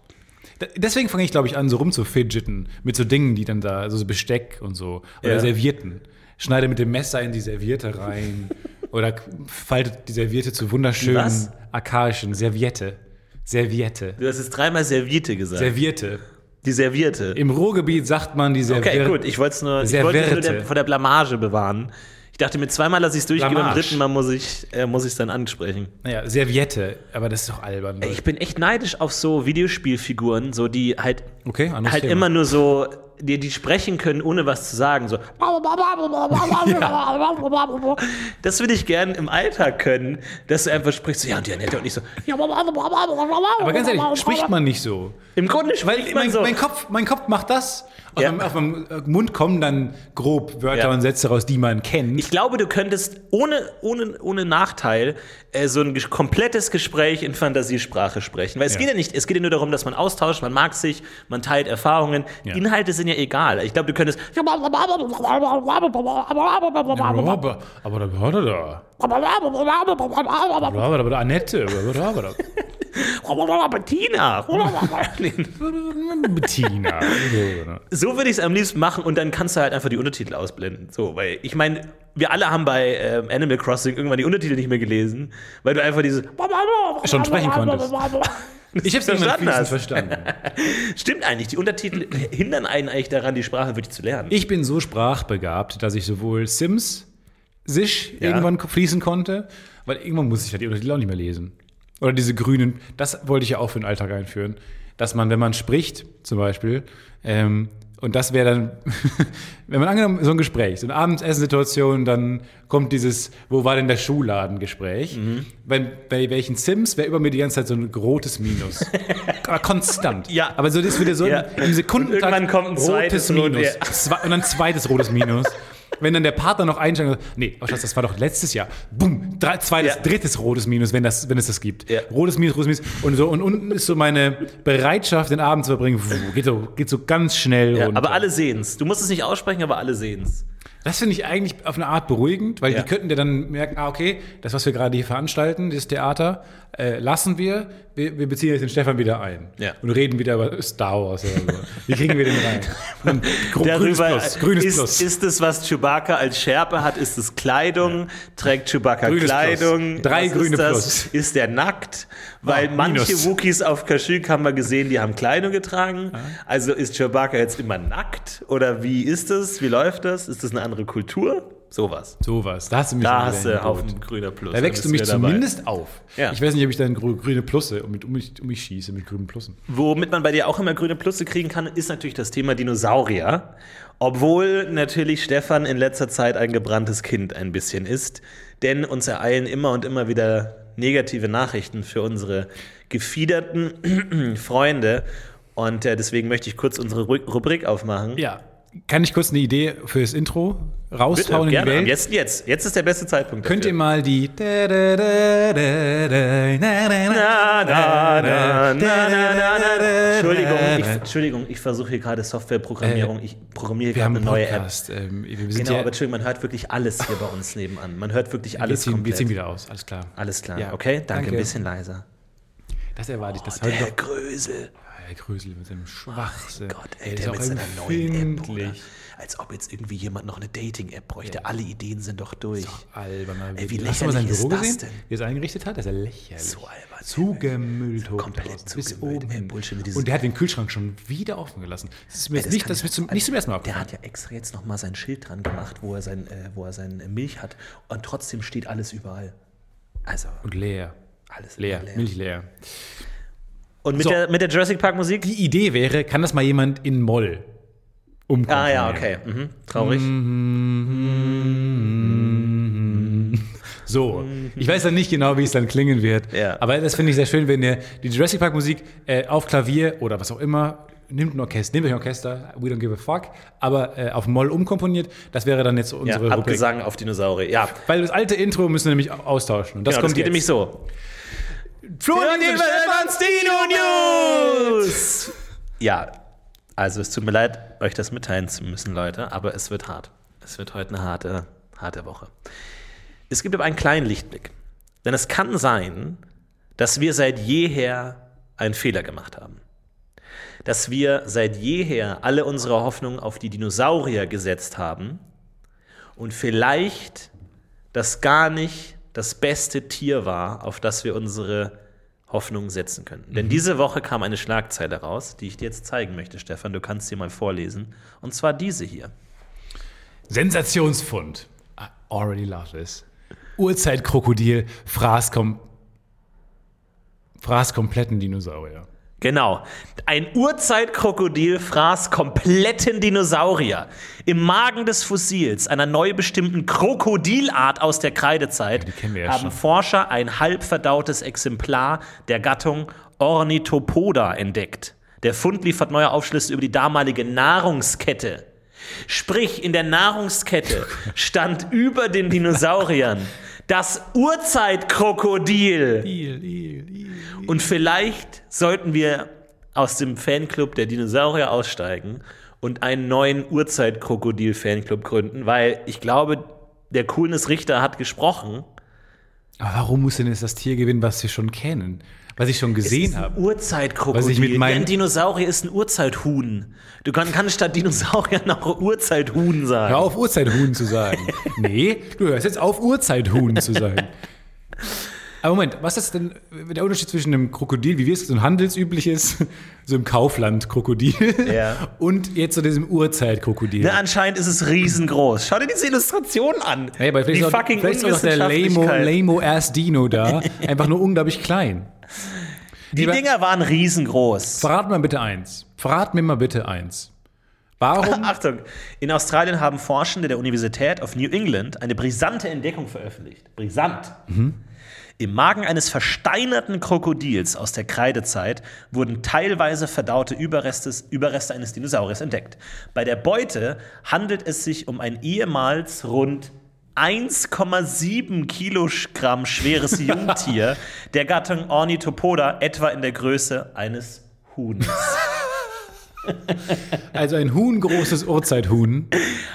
Deswegen fange ich, glaube ich, an, so rumzufidgeten mit so Dingen, die dann da, also so Besteck und so. Oder Ja. Servietten. Schneide mit dem Messer in die Serviette rein. oder faltet die Serviette zu wunderschönen Was? archaischen Serviette. Serviette. Du hast jetzt dreimal Serviette gesagt. Serviette. Die Servierte. Im Ruhrgebiet sagt man die Serviette. Okay, gut, ich wollte es nur, ich nur der, vor der Blamage bewahren. Ich dachte mir zweimal, lasse ich es durchgehen, beim dritten Mal muss ich äh, muss ich es dann ansprechen. Naja, Serviette. Aber das ist doch albern. Ey, Ich bin echt neidisch auf so Videospielfiguren, so die halt, Okay, halt Thema. immer nur so die, die sprechen können, ohne was zu sagen. So. Das würde ich gern im Alltag können, dass du einfach sprichst, so, ja, und die Annette und nicht so. Aber ganz ehrlich, spricht man nicht so. Im Grunde Weil spricht man mein, so. mein, Kopf, mein Kopf macht das. Aus, Ja. meinem, aus meinem äh, Mund kommen dann grob Wörter Ja. und Sätze raus, die man kennt. Ich glaube, du könntest ohne, ohne, ohne Nachteil äh, so ein komplettes Gespräch in Fantasiesprache sprechen. Weil es Ja. geht ja nicht, es geht ja nur darum, dass man austauscht, man mag sich, man teilt Erfahrungen. Ja. Inhalte sind ja egal. Ich glaube, du könntest. aber, aber da war da. Aber da Annette. Aber da Bettina. Bettina. So würde ich es am liebsten machen und dann kannst du halt einfach die Untertitel ausblenden. So, weil ich meine, wir alle haben bei ähm, Animal Crossing irgendwann die Untertitel nicht mehr gelesen, weil du einfach diese. Schon sprechen konntest. Ich hab's irgendwann verstanden hast. verstanden. Stimmt eigentlich, die Untertitel hindern einen eigentlich daran, die Sprache wirklich zu lernen. Ich bin so sprachbegabt, dass ich sowohl Sims sich Ja. irgendwann fließen konnte, weil irgendwann muss ich ja die Untertitel auch nicht mehr lesen. Oder diese grünen, das wollte ich ja auch für den Alltag einführen, dass man, wenn man spricht, zum Beispiel, ähm, und das wäre dann, wenn man angenommen, so ein Gespräch, so eine Abendessenssituation, dann kommt dieses, wo war denn der Schuhladen-Gespräch? Wenn, bei welchen Sims wäre über mir die ganze Zeit so ein rotes Minus. Aber Konstant. Ja. Aber so, das ist wieder so Ja. im Sekundentakt Und irgendwann kommt ein zweites rotes Rot- Minus. ja. Zwei, und dann zweites rotes Minus. Wenn dann der Partner noch einsteigt, und sagt, nee, oh Schatz, das war doch letztes Jahr. Bumm, drei, zweites, Ja. drittes rotes Minus, wenn, das, wenn es das gibt. Ja. Rotes Minus, rotes Minus. Und, so, und unten ist so meine Bereitschaft, den Abend zu verbringen. Geht so, geht so ganz schnell Ja, runter. aber alle sehen's. Du musst es nicht aussprechen, aber alle sehen's. Das finde ich eigentlich auf eine Art beruhigend, weil Ja. die könnten ja dann merken, ah, okay, das, was wir gerade hier veranstalten, dieses Theater, äh, lassen wir. wir. Wir beziehen jetzt den Stefan wieder ein. Ja. Und reden wieder über Star Wars oder so. Wie kriegen wir den rein? Grünes Plus. Grünes ist, Plus. ist es, was Chewbacca als Schärpe hat, ist es Kleidung? Trägt Chewbacca Grünes Kleidung? Plus. Drei was grüne ist das? Plus. Ist der nackt? Weil Ah, manche. Wookies auf Kashyyyk haben wir gesehen, die haben Kleidung getragen. Also ist Chewbacca jetzt immer nackt? Oder wie ist es? Wie läuft das? Ist das eine andere Kultur? Sowas. Sowas. Da hast du mich Da hast du Haufen Boot. grüner Plus. Da wächst du mich wieder dabei. zumindest auf. Ja. Ich weiß nicht, ob ich dann grü- grüne Plusse um mich, um mich, um mich schieße mit grünen Plussen. Womit man bei dir auch immer grüne Plusse kriegen kann, ist natürlich das Thema Dinosaurier. Obwohl natürlich Stefan in letzter Zeit ein gebranntes Kind ein bisschen ist. Denn uns ereilen immer und immer wieder negative Nachrichten für unsere gefiederten Freunde. Und äh, deswegen möchte ich kurz unsere Ru Rubrik aufmachen. Ja. Kann ich kurz eine Idee für das Intro raushauen in die. Welt? Jetzt, jetzt. Jetzt ist der beste Zeitpunkt. Könnt ihr mal die. Entschuldigung, ich, Äh, Entschuldigung, ich versuche hier gerade Softwareprogrammierung. Ich programmiere Wir gerade eine neue App. Podcast. Ähm, wir sind Genau, ja, aber Entschuldigung, man hört wirklich alles hier bei uns nebenan. Man hört wirklich wir, alles ziehen, wir komplett. ziehen wieder aus. Alles klar. Alles klar, Ja. okay? Danke, Danke. ein bisschen leiser. Das erwarte ich. Das heute Der. Grösel. Herr Grösel mit seinem Schwachsinn. Gott, ey, ist der auch mit seiner neuen App. Als ob jetzt irgendwie jemand noch eine Dating-App bräuchte. Alle Ideen sind doch durch. Alberner Ey, wie Witz. Hast du mal sein lächerlich Büro gesehen? denn? Wie er es eingerichtet hat? Das ist ja lächerlich. So albern. Zugemüllt hoch komplett draußen, bis zugemüllt, oben hin. Bullshit Und der hat den Kühlschrank schon wieder offen gelassen. Das ist mir jetzt nicht, das mir zum, nicht zum ersten Mal Der hat ja extra jetzt noch mal sein Schild dran gemacht, wo er, sein, äh, wo er seine Milch hat. Und trotzdem steht alles überall. Also, Und leer. alles Leer. leer. Milch leer. Und mit, So. der, mit der Jurassic Park Musik? Die Idee wäre, kann das mal jemand in Moll umkommen? Ah ja, okay. Mhm. Traurig. So, ich weiß dann nicht genau, wie es dann klingen wird. Ja. Aber das finde ich sehr schön, wenn ihr die Jurassic Park Musik äh, auf Klavier oder was auch immer, nimmt ein Orchester, nehmt euch ein Orchester, we don't give a fuck, aber äh, auf Moll umkomponiert. Das wäre dann jetzt so Ja, unsere Rubrik. Abgesang auf Dinosaurier. Ja, Weil das alte Intro müssen wir nämlich au- austauschen. Und das genau, kommt das geht jetzt. nämlich so. Florian News! Ja, also es tut mir leid, euch das mitteilen zu müssen, Leute, aber es wird hart. Es wird heute eine harte, harte Woche. Es gibt aber einen kleinen Lichtblick. Denn es kann sein, dass wir seit jeher einen Fehler gemacht haben. Dass wir seit jeher alle unsere Hoffnung auf die Dinosaurier gesetzt haben und vielleicht das gar nicht das beste Tier war, auf das wir unsere Hoffnung setzen können. Denn diese Woche kam eine Schlagzeile raus, die ich dir jetzt zeigen möchte, Stefan. Du kannst sie mal vorlesen. Und zwar diese hier. Sensationsfund. I already love this. Urzeitkrokodil fraß, kom fraß kompletten Dinosaurier. Genau. Ein Urzeitkrokodil fraß kompletten Dinosaurier. Im Magen des Fossils einer neu bestimmten Krokodilart aus der Kreidezeit ja haben schon. Forscher ein halb verdautes Exemplar der Gattung Ornithopoda entdeckt. Der Fund liefert neue Aufschlüsse über die damalige Nahrungskette. Sprich, in der Nahrungskette stand über den Dinosauriern das Urzeitkrokodil. Und vielleicht sollten wir aus dem Fanclub der Dinosaurier aussteigen und einen neuen Urzeitkrokodil-Fanclub gründen, weil ich glaube, der Coolness Richter hat gesprochen. Aber warum muss denn jetzt das Tier gewinnen, was wir schon kennen? Was ich schon gesehen habe? Urzeitkrokodil. Ein Dinosaurier ist ein Urzeithuhn. Du kann, kannst statt Dinosaurier noch Urzeithuhn sagen. Hör auf, Urzeithuhn zu sagen. nee, du hörst jetzt auf, Urzeithuhn zu sagen. Aber Moment, was ist denn der Unterschied zwischen einem Krokodil, wie wir es so ein handelsübliches, so im Kaufland Krokodil, Ja. und jetzt so diesem Urzeitkrokodil? Na, anscheinend ist es riesengroß. Schau dir diese Illustration an. Hey, aber vielleicht Die ist auch, fucking vielleicht ist auch der Lamo, Unwissenschaftlichkeit. Lamo Ass Dino da, einfach nur unglaublich klein. Die Lieber- Dinger waren riesengroß. Verrat mir bitte eins. Verrat mir mal bitte eins. Warum? Achtung, in Australien haben Forschende der Universität of New England eine brisante Entdeckung veröffentlicht. Brisant. Im Magen eines versteinerten Krokodils aus der Kreidezeit wurden teilweise verdaute Überreste, eines Dinosauriers entdeckt. Bei der Beute handelt es sich um ein ehemals rund 1,7 Kilogramm schweres Jungtier der Gattung Ornithopoda, etwa in der Größe eines Huhns. Also ein huhngroßes Urzeithuhn.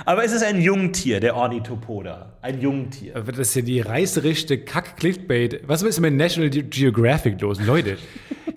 Aber es ist ein Jungtier, der Ornithopoda. Ein Jungtier. Das ist ja die reißerischste Kack-Clickbait. Was ist mit National Ge- Geographic los? Leute,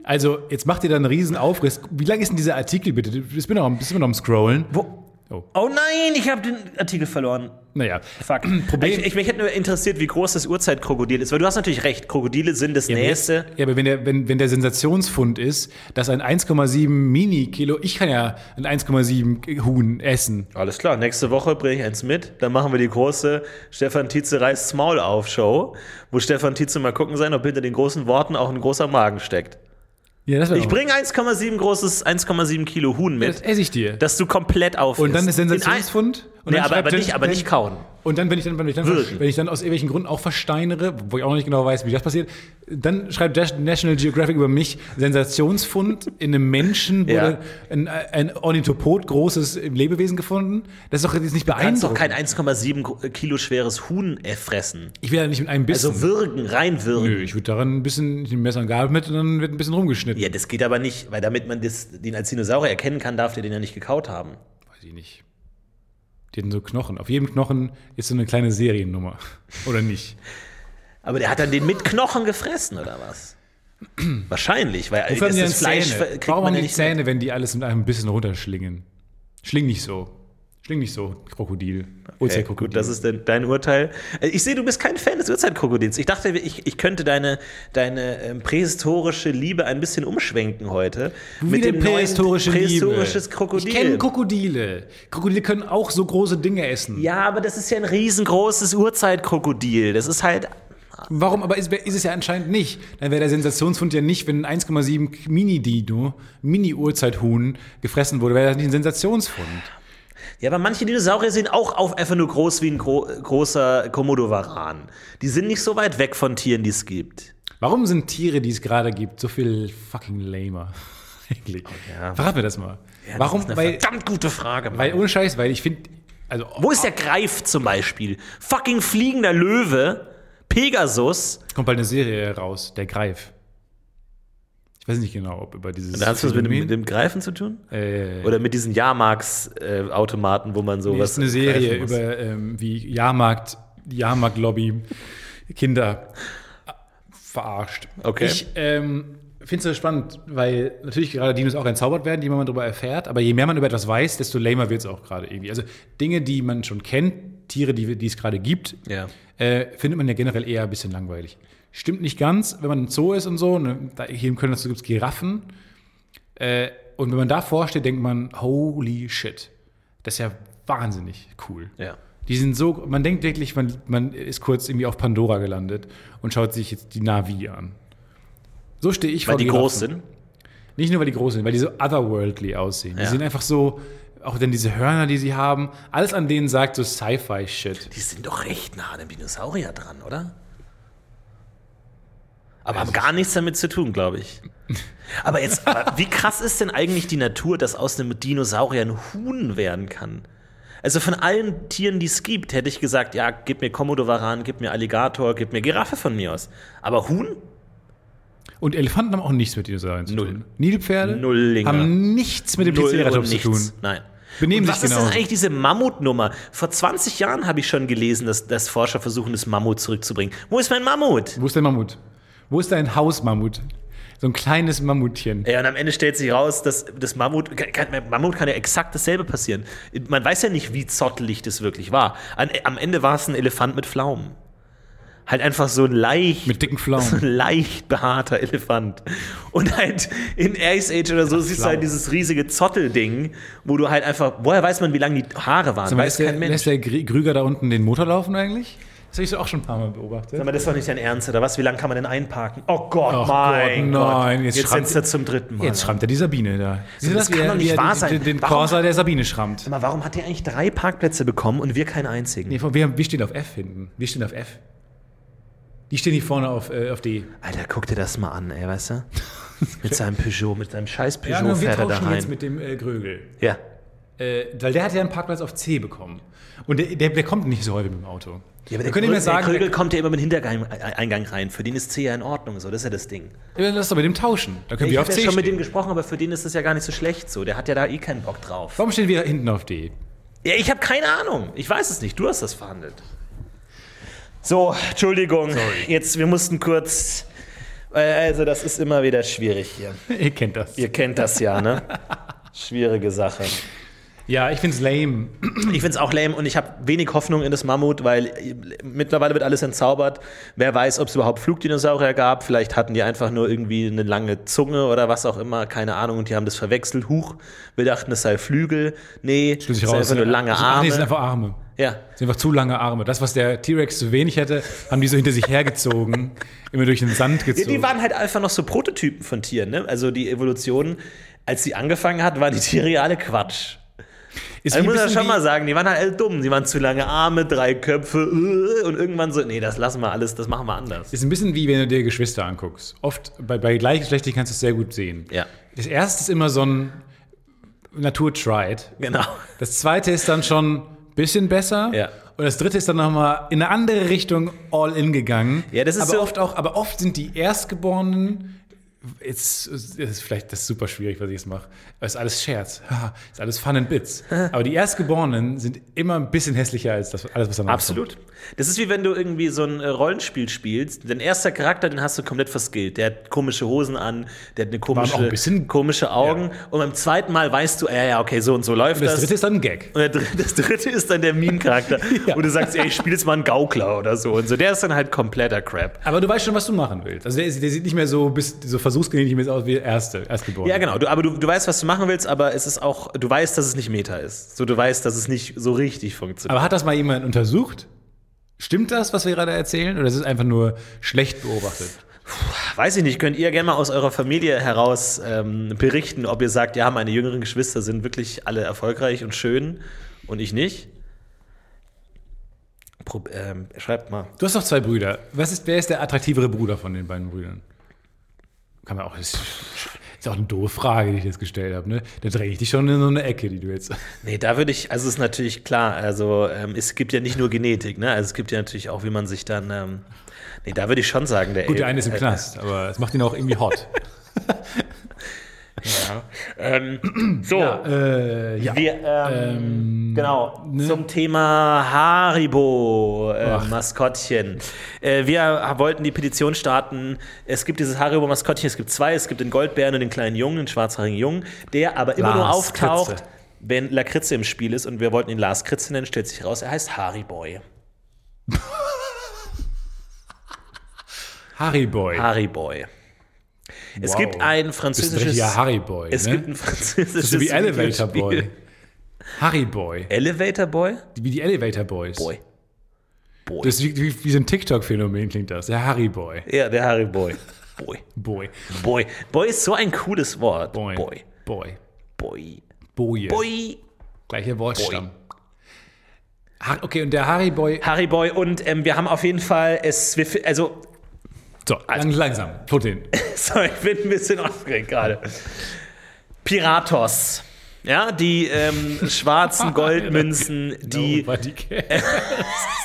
also jetzt macht ihr da einen riesen Aufriss. Wie lang ist denn dieser Artikel bitte? Du bist immer noch, bist immer noch am Scrollen. Wo? Oh. Oh nein, ich habe den Artikel verloren. Naja, Fuck. Problem- Ich, ich, mich hätte nur interessiert, wie groß das Urzeitkrokodil ist, weil du hast natürlich recht. Krokodile sind das Ja, Nächste. Ja, aber wenn der, wenn, wenn der Sensationsfund ist, dass ein 1,7 Mini-Kilo, ich kann ja ein 1,7 Huhn essen. Alles klar, nächste Woche bringe ich eins mit. Dann machen wir die große Stefan Tietze reißt Maul auf Show, wo Stefan Tietze mal gucken sein, ob hinter den großen Worten auch ein großer Magen steckt. Ja, das Ich bringe 1,7 großes, 1,7 Kilo Huhn Das mit, esse ich dir. dass du komplett auf Und dann ist Sensationsfund. Und Nee, aber, aber, er- nicht, aber nicht kauen. Und dann, wenn ich dann, wenn ich dann, Würgen. wenn ich dann aus irgendwelchen Gründen auch versteinere, wo ich auch noch nicht genau weiß, wie das passiert, dann schreibt National Geographic über mich Sensationsfund in einem Menschen Ja. wurde ein, ein Ornithopod großes Lebewesen gefunden. Das ist doch jetzt nicht Du kannst doch beeindruckend. kein 1,7 Gro- Kilo schweres Huhn äh, fressen. ich will ja nicht mit einem Bissen. Also würgen, reinwürgen. Nö, ich würde daran ein bisschen, nehme Messer und Gabel mit und dann wird ein bisschen rumgeschnitten. Ja, das geht aber nicht, weil damit man das, den als Dinosaurier erkennen kann, darf der den ja nicht gekaut haben. Weiß ich nicht. Die hatten so Knochen. Auf jedem Knochen ist so eine kleine Seriennummer. Oder nicht? Aber der hat dann den mit Knochen gefressen, oder was? Wahrscheinlich, weil Wofür dann das Fleisch Zähne? kriegt Warum man ja die nicht Zähne, wenn die alles mit einem ein bisschen runterschlingen? Schling nicht so. Schling nicht so, Krokodil. Okay, Urzeitkrokodil. gut, das ist denn dein Urteil. Äh, Ich sehe, du bist kein Fan des Urzeitkrokodils. Ich dachte, ich, ich könnte deine, deine ähm, prähistorische Liebe ein bisschen umschwenken heute. Wie denn prähistorische prähistorisches Liebe? Krokodil. Ich kenne Krokodile. Krokodile können auch so große Dinge essen. ja, aber das ist ja ein riesengroßes Urzeitkrokodil. Das ist halt. Warum? Aber ist, ist es ja anscheinend nicht. Dann wäre der Sensationsfund ja nicht, wenn ein 1,7 Mini-Dino, Mini-Urzeithuhn gefressen wurde, wäre das nicht ein Sensationsfund. Ja, aber manche Dinosaurier sind auch auf einfach nur groß wie ein gro großer Komodowaran. Die sind nicht so weit weg von Tieren, die es gibt. Warum sind Tiere, die es gerade gibt, so viel fucking lamer? Eigentlich. ja. Verrat mir das mal. Warum? Das ist eine Weil, verdammt gute Frage. Mann. weil ohne Scheiß, weil ich finde, also Wo ist der Greif zum Beispiel? Fucking fliegender Löwe, Pegasus. kommt bald eine Serie raus, der Greif. Ich weiß nicht genau, ob über dieses. Da hast du was mit, mit dem Greifen zu tun? Äh, Oder mit diesen Jahrmarks-Automaten, wo man nee, sowas. ist eine Serie über ähm, wie Jahrmarkt, die Jahrmarkt-Lobby Kinder verarscht. Okay. Ich ähm, finde es so spannend, weil natürlich gerade Dinos auch entzaubert werden, je mehr man darüber erfährt, aber je mehr man über etwas weiß, desto lamer wird es auch gerade irgendwie. Also Dinge, die man schon kennt, Tiere, die, die es gerade gibt, Ja. äh, findet man ja generell eher ein bisschen langweilig. Stimmt nicht ganz, wenn man im Zoo ist und so. Ne, da, hier in Köln gibt es Giraffen. Äh, und wenn man davor steht, denkt man, holy shit. Das ist ja wahnsinnig cool. Ja. Die sind so, man denkt wirklich, man, man ist kurz irgendwie auf Pandora gelandet und schaut sich jetzt die Navi an. So stehe ich Weil vor die Giraffen. groß sind. Nicht nur, weil die groß sind, weil die so otherworldly aussehen. Die Ja. sind einfach so, auch dann diese Hörner, die sie haben, alles an denen sagt so Sci-Fi-Shit. Die sind doch recht nah an dem Dinosaurier dran, oder? Aber haben gar nichts damit zu tun, glaube ich. Aber jetzt, wie krass ist denn eigentlich die Natur, dass aus einem Dinosaurier ein Huhn werden kann? Also von allen Tieren, die es gibt, hätte ich gesagt, ja, gib mir Komodowaran, gib mir Alligator, gib mir Giraffe von mir aus. Aber Huhn? Und Elefanten haben auch nichts mit Dinosauriern zu Null. tun. Nilpferde Nullinger. haben nichts mit dem Null Triceratops zu tun. nichts. Nein. Benehmen sich was ist genauso. denn eigentlich diese Mammutnummer? Vor 20 Jahren habe ich schon gelesen, dass, dass Forscher versuchen, das Mammut zurückzubringen. Wo ist mein Mammut? Wo ist der Mammut? Wo ist dein Hausmammut? So ein kleines Mammutchen. Ja, und am Ende stellt sich raus, dass das Mammut, kann, Mammut kann ja exakt dasselbe passieren. Man weiß ja nicht, wie zottelig das wirklich war. An, am Ende war es ein Elefant mit Pflaumen. Halt einfach so ein leicht, Mit dicken so Pflaumen. ein leicht behaarter Elefant. Und halt in Ice Age oder so siehst du halt dieses riesige Zottelding, wo du halt einfach, woher weiß man, wie lang die Haare waren? Mal, weiß lässt der, kein Mensch. lässt der Grüger da unten den Motor laufen eigentlich? Das habe ich so auch schon ein paar Mal beobachtet. Sag mal, das doch nicht dein Ernst, oder was? Wie lange kann man denn einparken? Oh Gott, Ach mein Gott, Gott. nein, jetzt Jetzt, schrammt- er zum dritten Mal. Jetzt schrammt er die Sabine da. Du das das, kann er, doch nicht wahr den- sein. Den, den Warum- Corsa der Sabine schrammt. Sag mal, warum hat der eigentlich drei Parkplätze bekommen und wir keinen einzigen? Nee, wir, wir stehen auf F hinten. Wir stehen auf F. Die stehen hier vorne auf, äh, auf D. Alter, guck dir das mal an, ey, weißt du? mit seinem Peugeot, mit seinem scheiß Ja, Peugeot nur wir fährt er da tauschen rein. jetzt mit dem äh, Grögel. ja. Äh, weil der hat ja einen Parkplatz auf C bekommen. Und der, der, der kommt nicht so häufig mit dem Auto. Ja, aber Wir der, ja sagen, der Krögel kommt ja immer mit dem Hintereingang Eingang rein. Für den ist C ja in Ordnung, so, das ist ja das Ding. Ja, lass doch mit dem tauschen. Da können ich wir auf habe C ja schon mit stehen. dem gesprochen, aber für den ist das ja gar nicht so schlecht so. Der hat ja da eh keinen Bock drauf. Warum stehen wir hinten auf D? Ja, ich habe keine Ahnung. Ich weiß es nicht. Du hast das verhandelt. So, Entschuldigung. Jetzt, wir mussten kurz. äh, Also, das ist immer wieder schwierig hier. Ihr kennt das. Ihr kennt das ja, ne? Schwierige Sache. Ja, ich find's lame. Ich finde es auch lame und ich habe wenig Hoffnung in das Mammut, weil äh, mittlerweile wird alles entzaubert. Wer weiß, ob es überhaupt Flugdinosaurier gab. Vielleicht hatten die einfach nur irgendwie eine lange Zunge oder was auch immer. Keine Ahnung. Und die haben das verwechselt. Huch, wir dachten, es sei Flügel. Nee, es sind einfach nur lange Arme. Nee, es sind einfach Arme. Ja. Es sind einfach zu lange Arme. Das, was der T-Rex zu wenig hätte, haben die so hinter sich hergezogen. immer durch den Sand Ja, gezogen. die waren halt einfach noch so Prototypen von Tieren. Ne? Also die Evolution, als sie angefangen hat, waren die Tiere ja alle Quatsch. ist Also muss ja bisschen schon mal sagen, die waren halt alle dumm. Die waren zu lange Arme, drei Köpfe äh, und irgendwann so, nee, das lassen wir alles, das machen wir anders. Ist ein bisschen wie wenn du dir Geschwister anguckst. Oft bei, bei gleichgeschlechtlichen kannst du es sehr gut sehen. Ja, Das erste ist immer so ein Natur-Tried. genau. Das zweite ist dann schon bisschen besser. Ja. Und das dritte ist dann nochmal in eine andere Richtung all in gegangen. Ja, das ist aber so- oft auch, aber oft sind die Erstgeborenen. Jetzt ist vielleicht das ist super schwierig, was ich jetzt mache. Ist alles Scherz. Ist alles Fun and Bits. Aber die Erstgeborenen sind immer ein bisschen hässlicher als das alles, was danach Absolut. Das ist wie wenn du irgendwie so ein äh, Rollenspiel spielst. Dein erster Charakter, den hast du komplett verskillt. Der hat komische Hosen an, der hat eine komische, ein bisschen- komische Augen. Und beim zweiten Mal weißt du, ja, ja, okay, so und so läuft kommt. Das das. dritte ist dann ein Gag. Und das dritte ist dann der Meme-Charakter, wo du sagst, ey, ich spiele jetzt mal einen Gaukler oder so. Und so, der ist dann halt kompletter Crap. Aber du weißt schon, was du machen willst. Also der, der sieht nicht mehr so, bis, so versuchsgenehmigt aus wie erste, Erstgeborene. Ja, genau. Du, aber du, du weißt, was du machen willst, aber es ist auch, du weißt, dass es nicht Meta ist. So, du weißt, dass es nicht so richtig funktioniert. Aber hat das mal jemand untersucht? Stimmt das, was wir gerade erzählen? Oder ist es einfach nur schlecht beobachtet? Weiß ich nicht, könnt ihr gerne mal aus eurer Familie heraus ähm, berichten, ob ihr sagt, ja, meine jüngeren Geschwister sind wirklich alle erfolgreich und schön und ich nicht? Prob ähm, schreibt mal. Du hast doch zwei Brüder. Was ist, wer ist der attraktivere Bruder von den beiden Brüdern? Kann man auch. Ist, ist auch eine doofe Frage, die ich jetzt gestellt habe. Ne? Da drehe ich dich schon in so eine Ecke, die du jetzt. Nee, da würde ich, also ist natürlich klar, also ähm, es gibt ja nicht nur Genetik, ne? Also es gibt ja natürlich auch, wie man sich dann, ähm, nee, da würde ich schon sagen, der Gut, der eine ist im äh, Knast, aber es macht ihn auch irgendwie hot. Ähm, so, äh, ja. wir, ähm, genau, zum Thema Haribo, äh. Maskottchen. Äh, wir wollten die Petition starten. Es gibt dieses Haribo-Maskottchen, es gibt zwei. Es gibt den Goldbären und den kleinen Jungen, den schwarzhaarigen Jungen, der aber immer nur Lars auftaucht, Kritze. wenn Lakritze im Spiel ist. Und wir wollten ihn Lars Kritze nennen, stellt sich raus, er heißt Hariboy. Harry Boy. Hariboy. Es Wow. gibt ein französisches. richtiger Harry Boy. es ne? gibt ein französisches. so wie Elevator. Boy. Harry Boy. Elevator Boy? Wie die Elevator Boys. Boy. Boy. Das ist wie, wie, wie so ein TikTok-Phänomen klingt das. Der Harry Boy. Ja, der Harry Boy. Boy. Boy. Boy. Boy ist so ein cooles Wort. Boy. Boy. Boy. Boy. Boje. Boy. Gleicher Wortstamm. Ha- Okay, und der Harry Boy. Harry Boy und ähm, wir haben auf jeden Fall es, wir, also, So, lang, langsam. Tot hin. sorry, ich bin ein bisschen aufgeregt gerade. Piratos. Ja, die ähm, schwarzen Goldmünzen, die. Cares.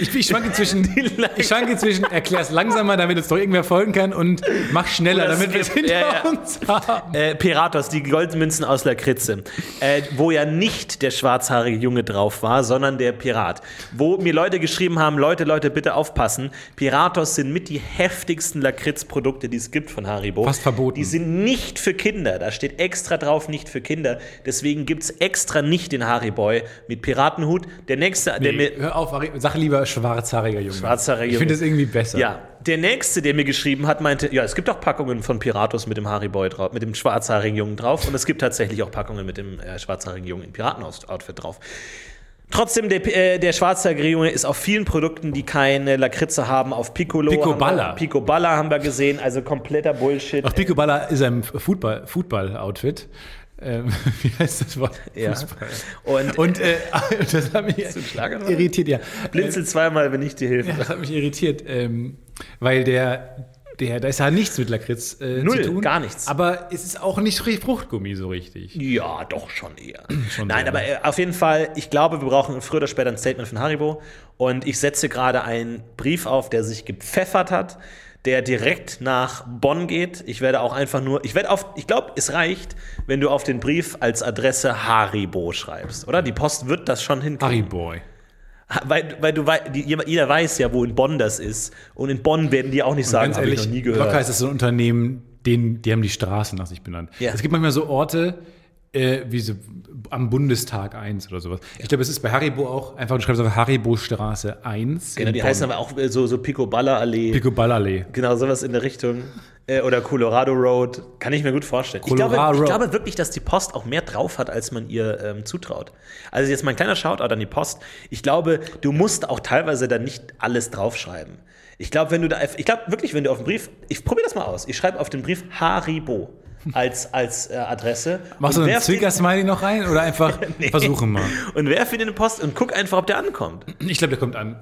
Ich, ich schwanke zwischen, ich schwanke zwischen, erklär's langsamer, damit uns doch irgendwer folgen kann und mach schneller, Oder damit wir es hinter ja, ja. uns haben. Äh, Piratos, die Goldmünzen aus Lakritze, äh, wo ja nicht der schwarzhaarige Junge drauf war, sondern der Pirat. Wo mir Leute geschrieben haben, Leute, Leute, bitte aufpassen, Piratos sind mit die heftigsten Lakritzprodukte, die es gibt von Haribo. Fast verboten. Die sind nicht für Kinder, da steht extra drauf, nicht für Kinder. Deswegen gibt es extra nicht den Hariboy mit Piratenhut. Der nächste, der Nee, mir... hör auf, sag lieber schwarzhaariger Junge. Schwarzhaariger Ich finde Junge. das irgendwie besser. Ja, der nächste, der mir geschrieben hat, meinte, ja, es gibt auch Packungen von Piratos mit dem Hariboy drauf, mit dem schwarzhaarigen Jungen drauf und es gibt tatsächlich auch Packungen mit dem äh, schwarzhaarigen Jungen im Piratenoutfit drauf. Trotzdem, der, äh, der schwarzhaarige Junge ist auf vielen Produkten, die keine Lakritze haben, auf Piccolo. Picoballa. Haben wir, Picoballa haben wir gesehen, also kompletter Bullshit. Auch Picoballa ist ein Football- Football-Outfit. Ähm, wie heißt das Wort? Ja. Fußball. Und, Und äh, das hat mich irritiert, ja. blinzel zweimal, wenn ich dir helfe. Das hat mich irritiert, ähm, weil der, der, da ist ja nichts mit Lakritz äh, Null, zu tun. gar nichts. Aber es ist auch nicht Fruchtgummi so richtig. Ja, doch schon eher. Schon Nein, aber äh, auf jeden Fall, ich glaube, wir brauchen früher oder später ein Statement von Haribo. Und ich setze gerade einen Brief auf, der sich gepfeffert hat, der direkt nach Bonn geht. Ich werde auch einfach nur, ich werde auf, ich glaube, es reicht, wenn du auf den Brief als Adresse Haribo schreibst, oder? Die Post wird das schon hinkriegen. Hariboy. Ha- Weil, weil du jeder weiß ja, wo in Bonn das ist. Und in Bonn werden die auch nicht sagen, habe ich noch nie gehört. locker ist das so ein Unternehmen, den, die haben die Straße nach sich benannt. Ja. Es gibt manchmal so Orte, äh, wie so am Bundestag 1 oder sowas. Ich glaube, es ist bei Haribo auch einfach, du schreibst einfach Haribo Straße 1. Genau, die Bonn. heißen aber auch so, so Picoballa-Allee. Picoballa-Allee. Genau, sowas in der Richtung. Äh, oder Colorado Road. Kann ich mir gut vorstellen. Ich glaube, ich glaube wirklich, dass die Post auch mehr drauf hat, als man ihr ähm, zutraut. Also jetzt mal ein kleiner Shoutout an die Post. Ich glaube, du musst auch teilweise dann nicht alles draufschreiben. Ich glaube, wenn du da, ich glaube wirklich, wenn du auf den Brief, ich probiere das mal aus. Ich schreibe auf den Brief Haribo als, als äh, Adresse. Machst du einen den- Zwinker-Smiley noch rein oder einfach Nee. versuchen mal? Und werf ihn in die Post und guck einfach, ob der ankommt. Ich glaube, der kommt an.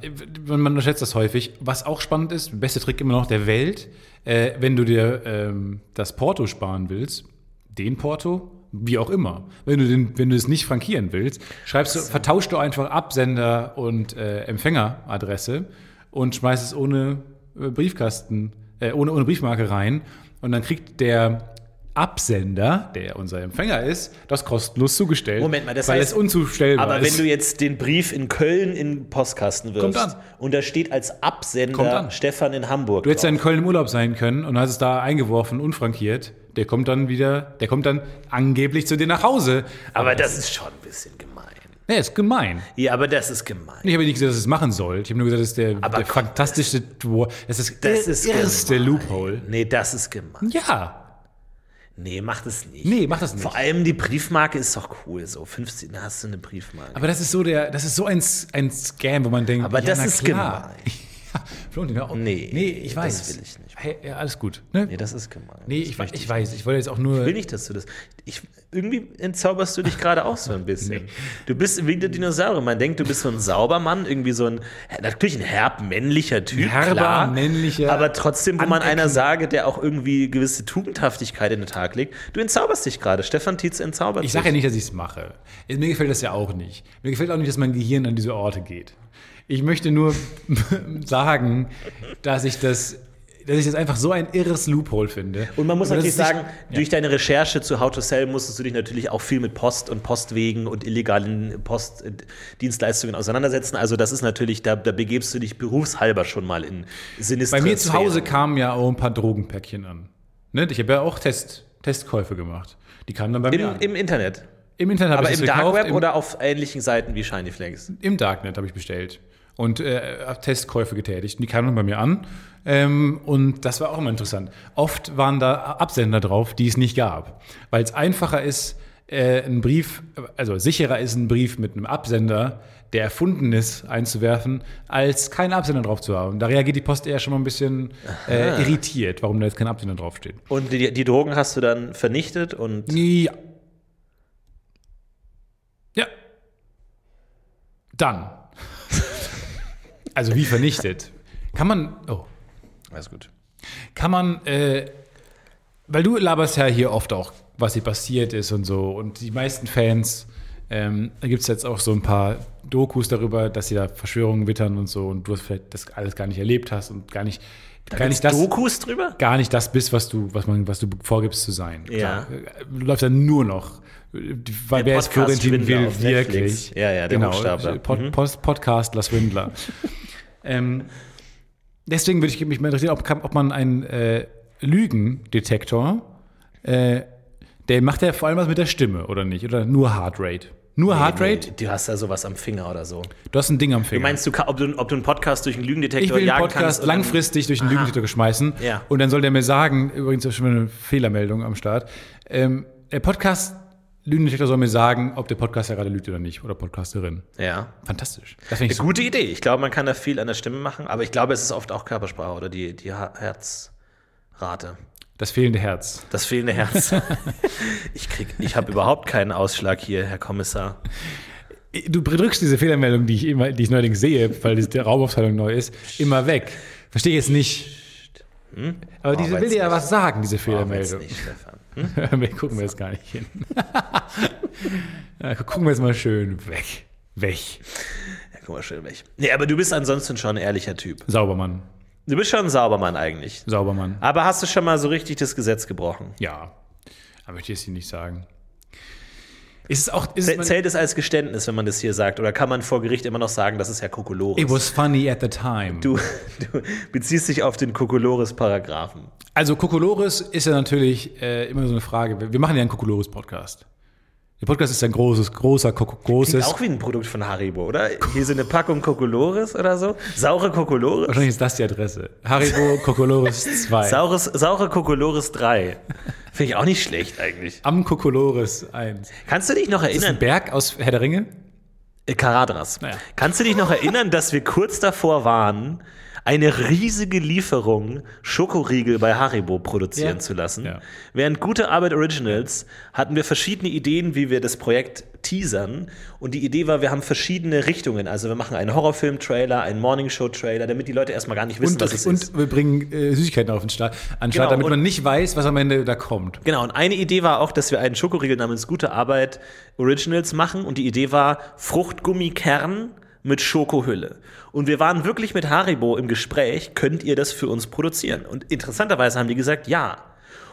Man man unterschätzt das häufig. Was auch spannend ist, beste Trick immer noch der Welt, äh, wenn du dir ähm, das Porto sparen willst, den Porto, wie auch immer. Wenn du, den, wenn du es nicht frankieren willst, schreibst du, vertauschst du einfach Absender und äh, Empfängeradresse und schmeißt es ohne äh, Briefkasten, äh, ohne, ohne Briefmarke rein. Und dann kriegt der Absender, der unser Empfänger ist, das kostenlos zugestellt. Moment mal, das weil heißt- es unzustellbar Aber ist. wenn du jetzt den Brief in Köln in Postkasten wirfst an. und da steht als Absender an. Stefan in Hamburg. Du hättest ja in Köln im Urlaub sein können und hast es da eingeworfen, unfrankiert. Der kommt dann wieder, der kommt dann angeblich zu dir nach Hause. aber das ist schon ein bisschen gemein. Nee, ist gemein. Ja, aber das ist gemein. Ich habe nicht gesagt, dass es machen soll. Ich habe nur gesagt, das ist der, Aber der komm, fantastische, Dwar- das ist Das der ist erste gemein. Loophole. Nee, das ist gemein. Ja. Nee, mach das nicht. Nee, mach das nicht. Vor allem die Briefmarke ist doch cool. So 15, da hast du eine Briefmarke. Aber das ist so der, das ist so ein, ein Scam, wo man denkt, Aber ja, das ist klar. Ja, Florentin, hör auf. Nee, nee, ich das weiß. will ich nicht. Hey, ja, alles gut. Ne? nee, das ist gemein. Nee, Das ich, möchte ich weiß. Ich wollte jetzt auch nur. Ich will nicht, dass du das. Ich, irgendwie entzauberst du dich gerade auch so ein bisschen. Du bist wie der Dinosaurier. Man denkt, du bist so ein Saubermann, irgendwie so ein, natürlich ein herb männlicher Typ. Herber, klar, männlicher, Aber trotzdem, wo man einer sage, der auch irgendwie gewisse Tugendhaftigkeit in den Tag legt. Du entzauberst dich gerade. Stefan Tietz entzaubert Ich sage ja nicht, dass ich es mache. Mir gefällt das ja auch nicht. Mir gefällt auch nicht, dass mein Gehirn an diese Orte geht. Ich möchte nur sagen, dass ich das, dass ich das einfach so ein irres Loophole finde. Und man muss Aber natürlich ist nicht- sagen, durch deine Recherche zu How to Sell musstest du dich natürlich auch viel mit Post und Postwegen und illegalen Postdienstleistungen auseinandersetzen. Also das ist natürlich, da, da begebst du dich berufshalber schon mal in sinistre Bei mir zu. Hause kamen ja auch ein paar Drogenpäckchen an. Ne? Ich habe ja auch Test, Testkäufe gemacht. Die kamen dann bei mir Im, an. Im Internet. Im Internet habe Aber ich im das Dark gekauft. Web im, oder auf ähnlichen Seiten wie Shiny Flags? Im Darknet habe ich bestellt und äh, Testkäufe getätigt. Und die kamen dann bei mir an. Ähm, und das war auch immer interessant. Oft waren da Absender drauf, die es nicht gab. Weil es einfacher ist, äh, ein Brief, also sicherer ist ein Brief mit einem Absender, der erfunden ist, einzuwerfen, als keinen Absender drauf zu haben. Da reagiert die Post eher schon mal ein bisschen äh, irritiert, warum da jetzt kein Absender draufsteht. Und die, die Drogen hast du dann vernichtet und Ja. Ja. Dann. Also wie vernichtet. Kann man. Oh. alles gut. Kann man, äh, weil du laberst ja hier oft auch, was hier passiert ist und so. Und die meisten Fans, ähm, da gibt es jetzt auch so ein paar Dokus darüber, dass sie da Verschwörungen wittern und so. Und du hast vielleicht das alles gar nicht erlebt hast und gar nicht, gar nicht das. Dokus drüber? Gar nicht das bist, was du, was man, was du vorgibst zu sein. Ja. Klar, läuft dann nur noch. Weil wer ist Florentin Will wirklich? Ja, ja, der genau, Hochstapler. Pod, Mhm. Post, Podcastler Swindler. ähm, deswegen würde ich mich mal interessieren, ob, ob man einen äh, Lügendetektor, äh, der macht ja vor allem was mit der Stimme, oder nicht? Oder nur Heartrate? Nur Heartrate? Nee, du hast da sowas am Finger oder so. Du hast ein Ding am Finger. Du meinst, du, ob, du, ob du einen Podcast durch einen Lügendetektor ich will jagen Podcast kannst? dann- langfristig durch den Lügendetektor geschmeißen Ja. und dann soll der mir sagen, übrigens ist schon eine Fehlermeldung am Start, ähm, der Podcast Lügendetektor soll mir sagen, ob der Podcaster gerade lügt oder nicht oder Podcasterin. Ja. Fantastisch. Das finde ich Gute Idee. Ich glaube, man kann da viel an der Stimme machen, aber ich glaube, es ist oft auch Körpersprache oder die, die Herzrate. Das fehlende Herz. Das fehlende Herz. ich krieg, ich habe überhaupt keinen Ausschlag hier, Herr Kommissar. Du drückst diese Fehlermeldung, die ich immer, die ich neuerdings sehe, weil die Raumaufteilung neu ist, immer weg. Verstehe ich jetzt nicht. Aber diese weiß will dir ja was sagen, diese jetzt Fehlermeldung. nicht, Stefan? wir gucken wir jetzt gar nicht hin. ja, gucken wir jetzt mal schön weg. Weg. Ja, guck mal schön weg. Nee, aber du bist ansonsten schon ein ehrlicher Typ. Saubermann. Du bist schon ein Saubermann eigentlich. Saubermann. Aber hast du schon mal so richtig das Gesetz gebrochen? Ja. Aber möchte ich es hier nicht sagen. Ist es auch. Ist es Zählt es als Geständnis, wenn man das hier sagt? Oder kann man vor Gericht immer noch sagen, das ist ja Kokolores? It was funny at the time. Du, du beziehst dich auf den Kokolores-Paragraphen. Also Kokolores ist ja natürlich äh, immer so eine Frage. Wir machen ja einen Kokolores-Podcast. Der Podcast ist ein großes, großer, Koko- Klingt großes. auch wie ein Produkt von Haribo, oder? Hier sind eine Packung Kokolores oder so. Saure Kokolores. Wahrscheinlich ist das die Adresse. Haribo Kokolores 2. Saures, saure Kokolores 3. Finde ich auch nicht schlecht eigentlich. Am Kokolores 1. Kannst du dich noch Ist das ein erinnern? Berg aus Herr der Ringe? Äh, Karadras. Naja. Kannst du dich noch erinnern, dass wir kurz davor waren, eine riesige Lieferung Schokoriegel bei Haribo produzieren Ja. zu lassen? Ja. Während gute Arbeit Originals hatten wir verschiedene Ideen, wie wir das Projekt teasern. Und die Idee war, wir haben verschiedene Richtungen. Also wir machen einen Horrorfilm-Trailer, einen Morningshow-Trailer, damit die Leute erstmal gar nicht wissen, Und, was es und ist. wir bringen äh, Süßigkeiten auf den Start, an Start, Genau, damit und- man nicht weiß, was am Ende da kommt. Genau, und eine Idee war auch, dass wir einen Schokoriegel namens Gute Arbeit Originals machen. Und die Idee war Fruchtgummikern mit Schokohülle. Und wir waren wirklich mit Haribo im Gespräch, könnt ihr das für uns produzieren? Und interessanterweise haben die gesagt, ja.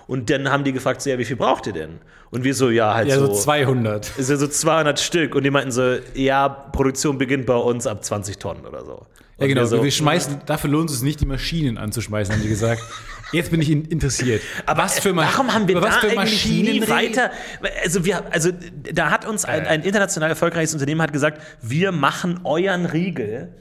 Und dann haben die gefragt, so, ja, wie viel braucht ihr denn? Und wir so, ja, halt Ja, so so, 200. ist ja so 200 Stück. Und die meinten so, ja, Produktion beginnt bei uns ab 20 Tonnen oder so. Ja, Und genau. wir so, wir schmeißen, dafür lohnt es nicht, die Maschinen anzuschmeißen, haben die gesagt. Jetzt bin ich in- interessiert. Aber was für Masch- warum haben wir da eigentlich nie weiter? Also wir, also da hat uns ein, ein international erfolgreiches Unternehmen hat gesagt, wir machen euren Riegel.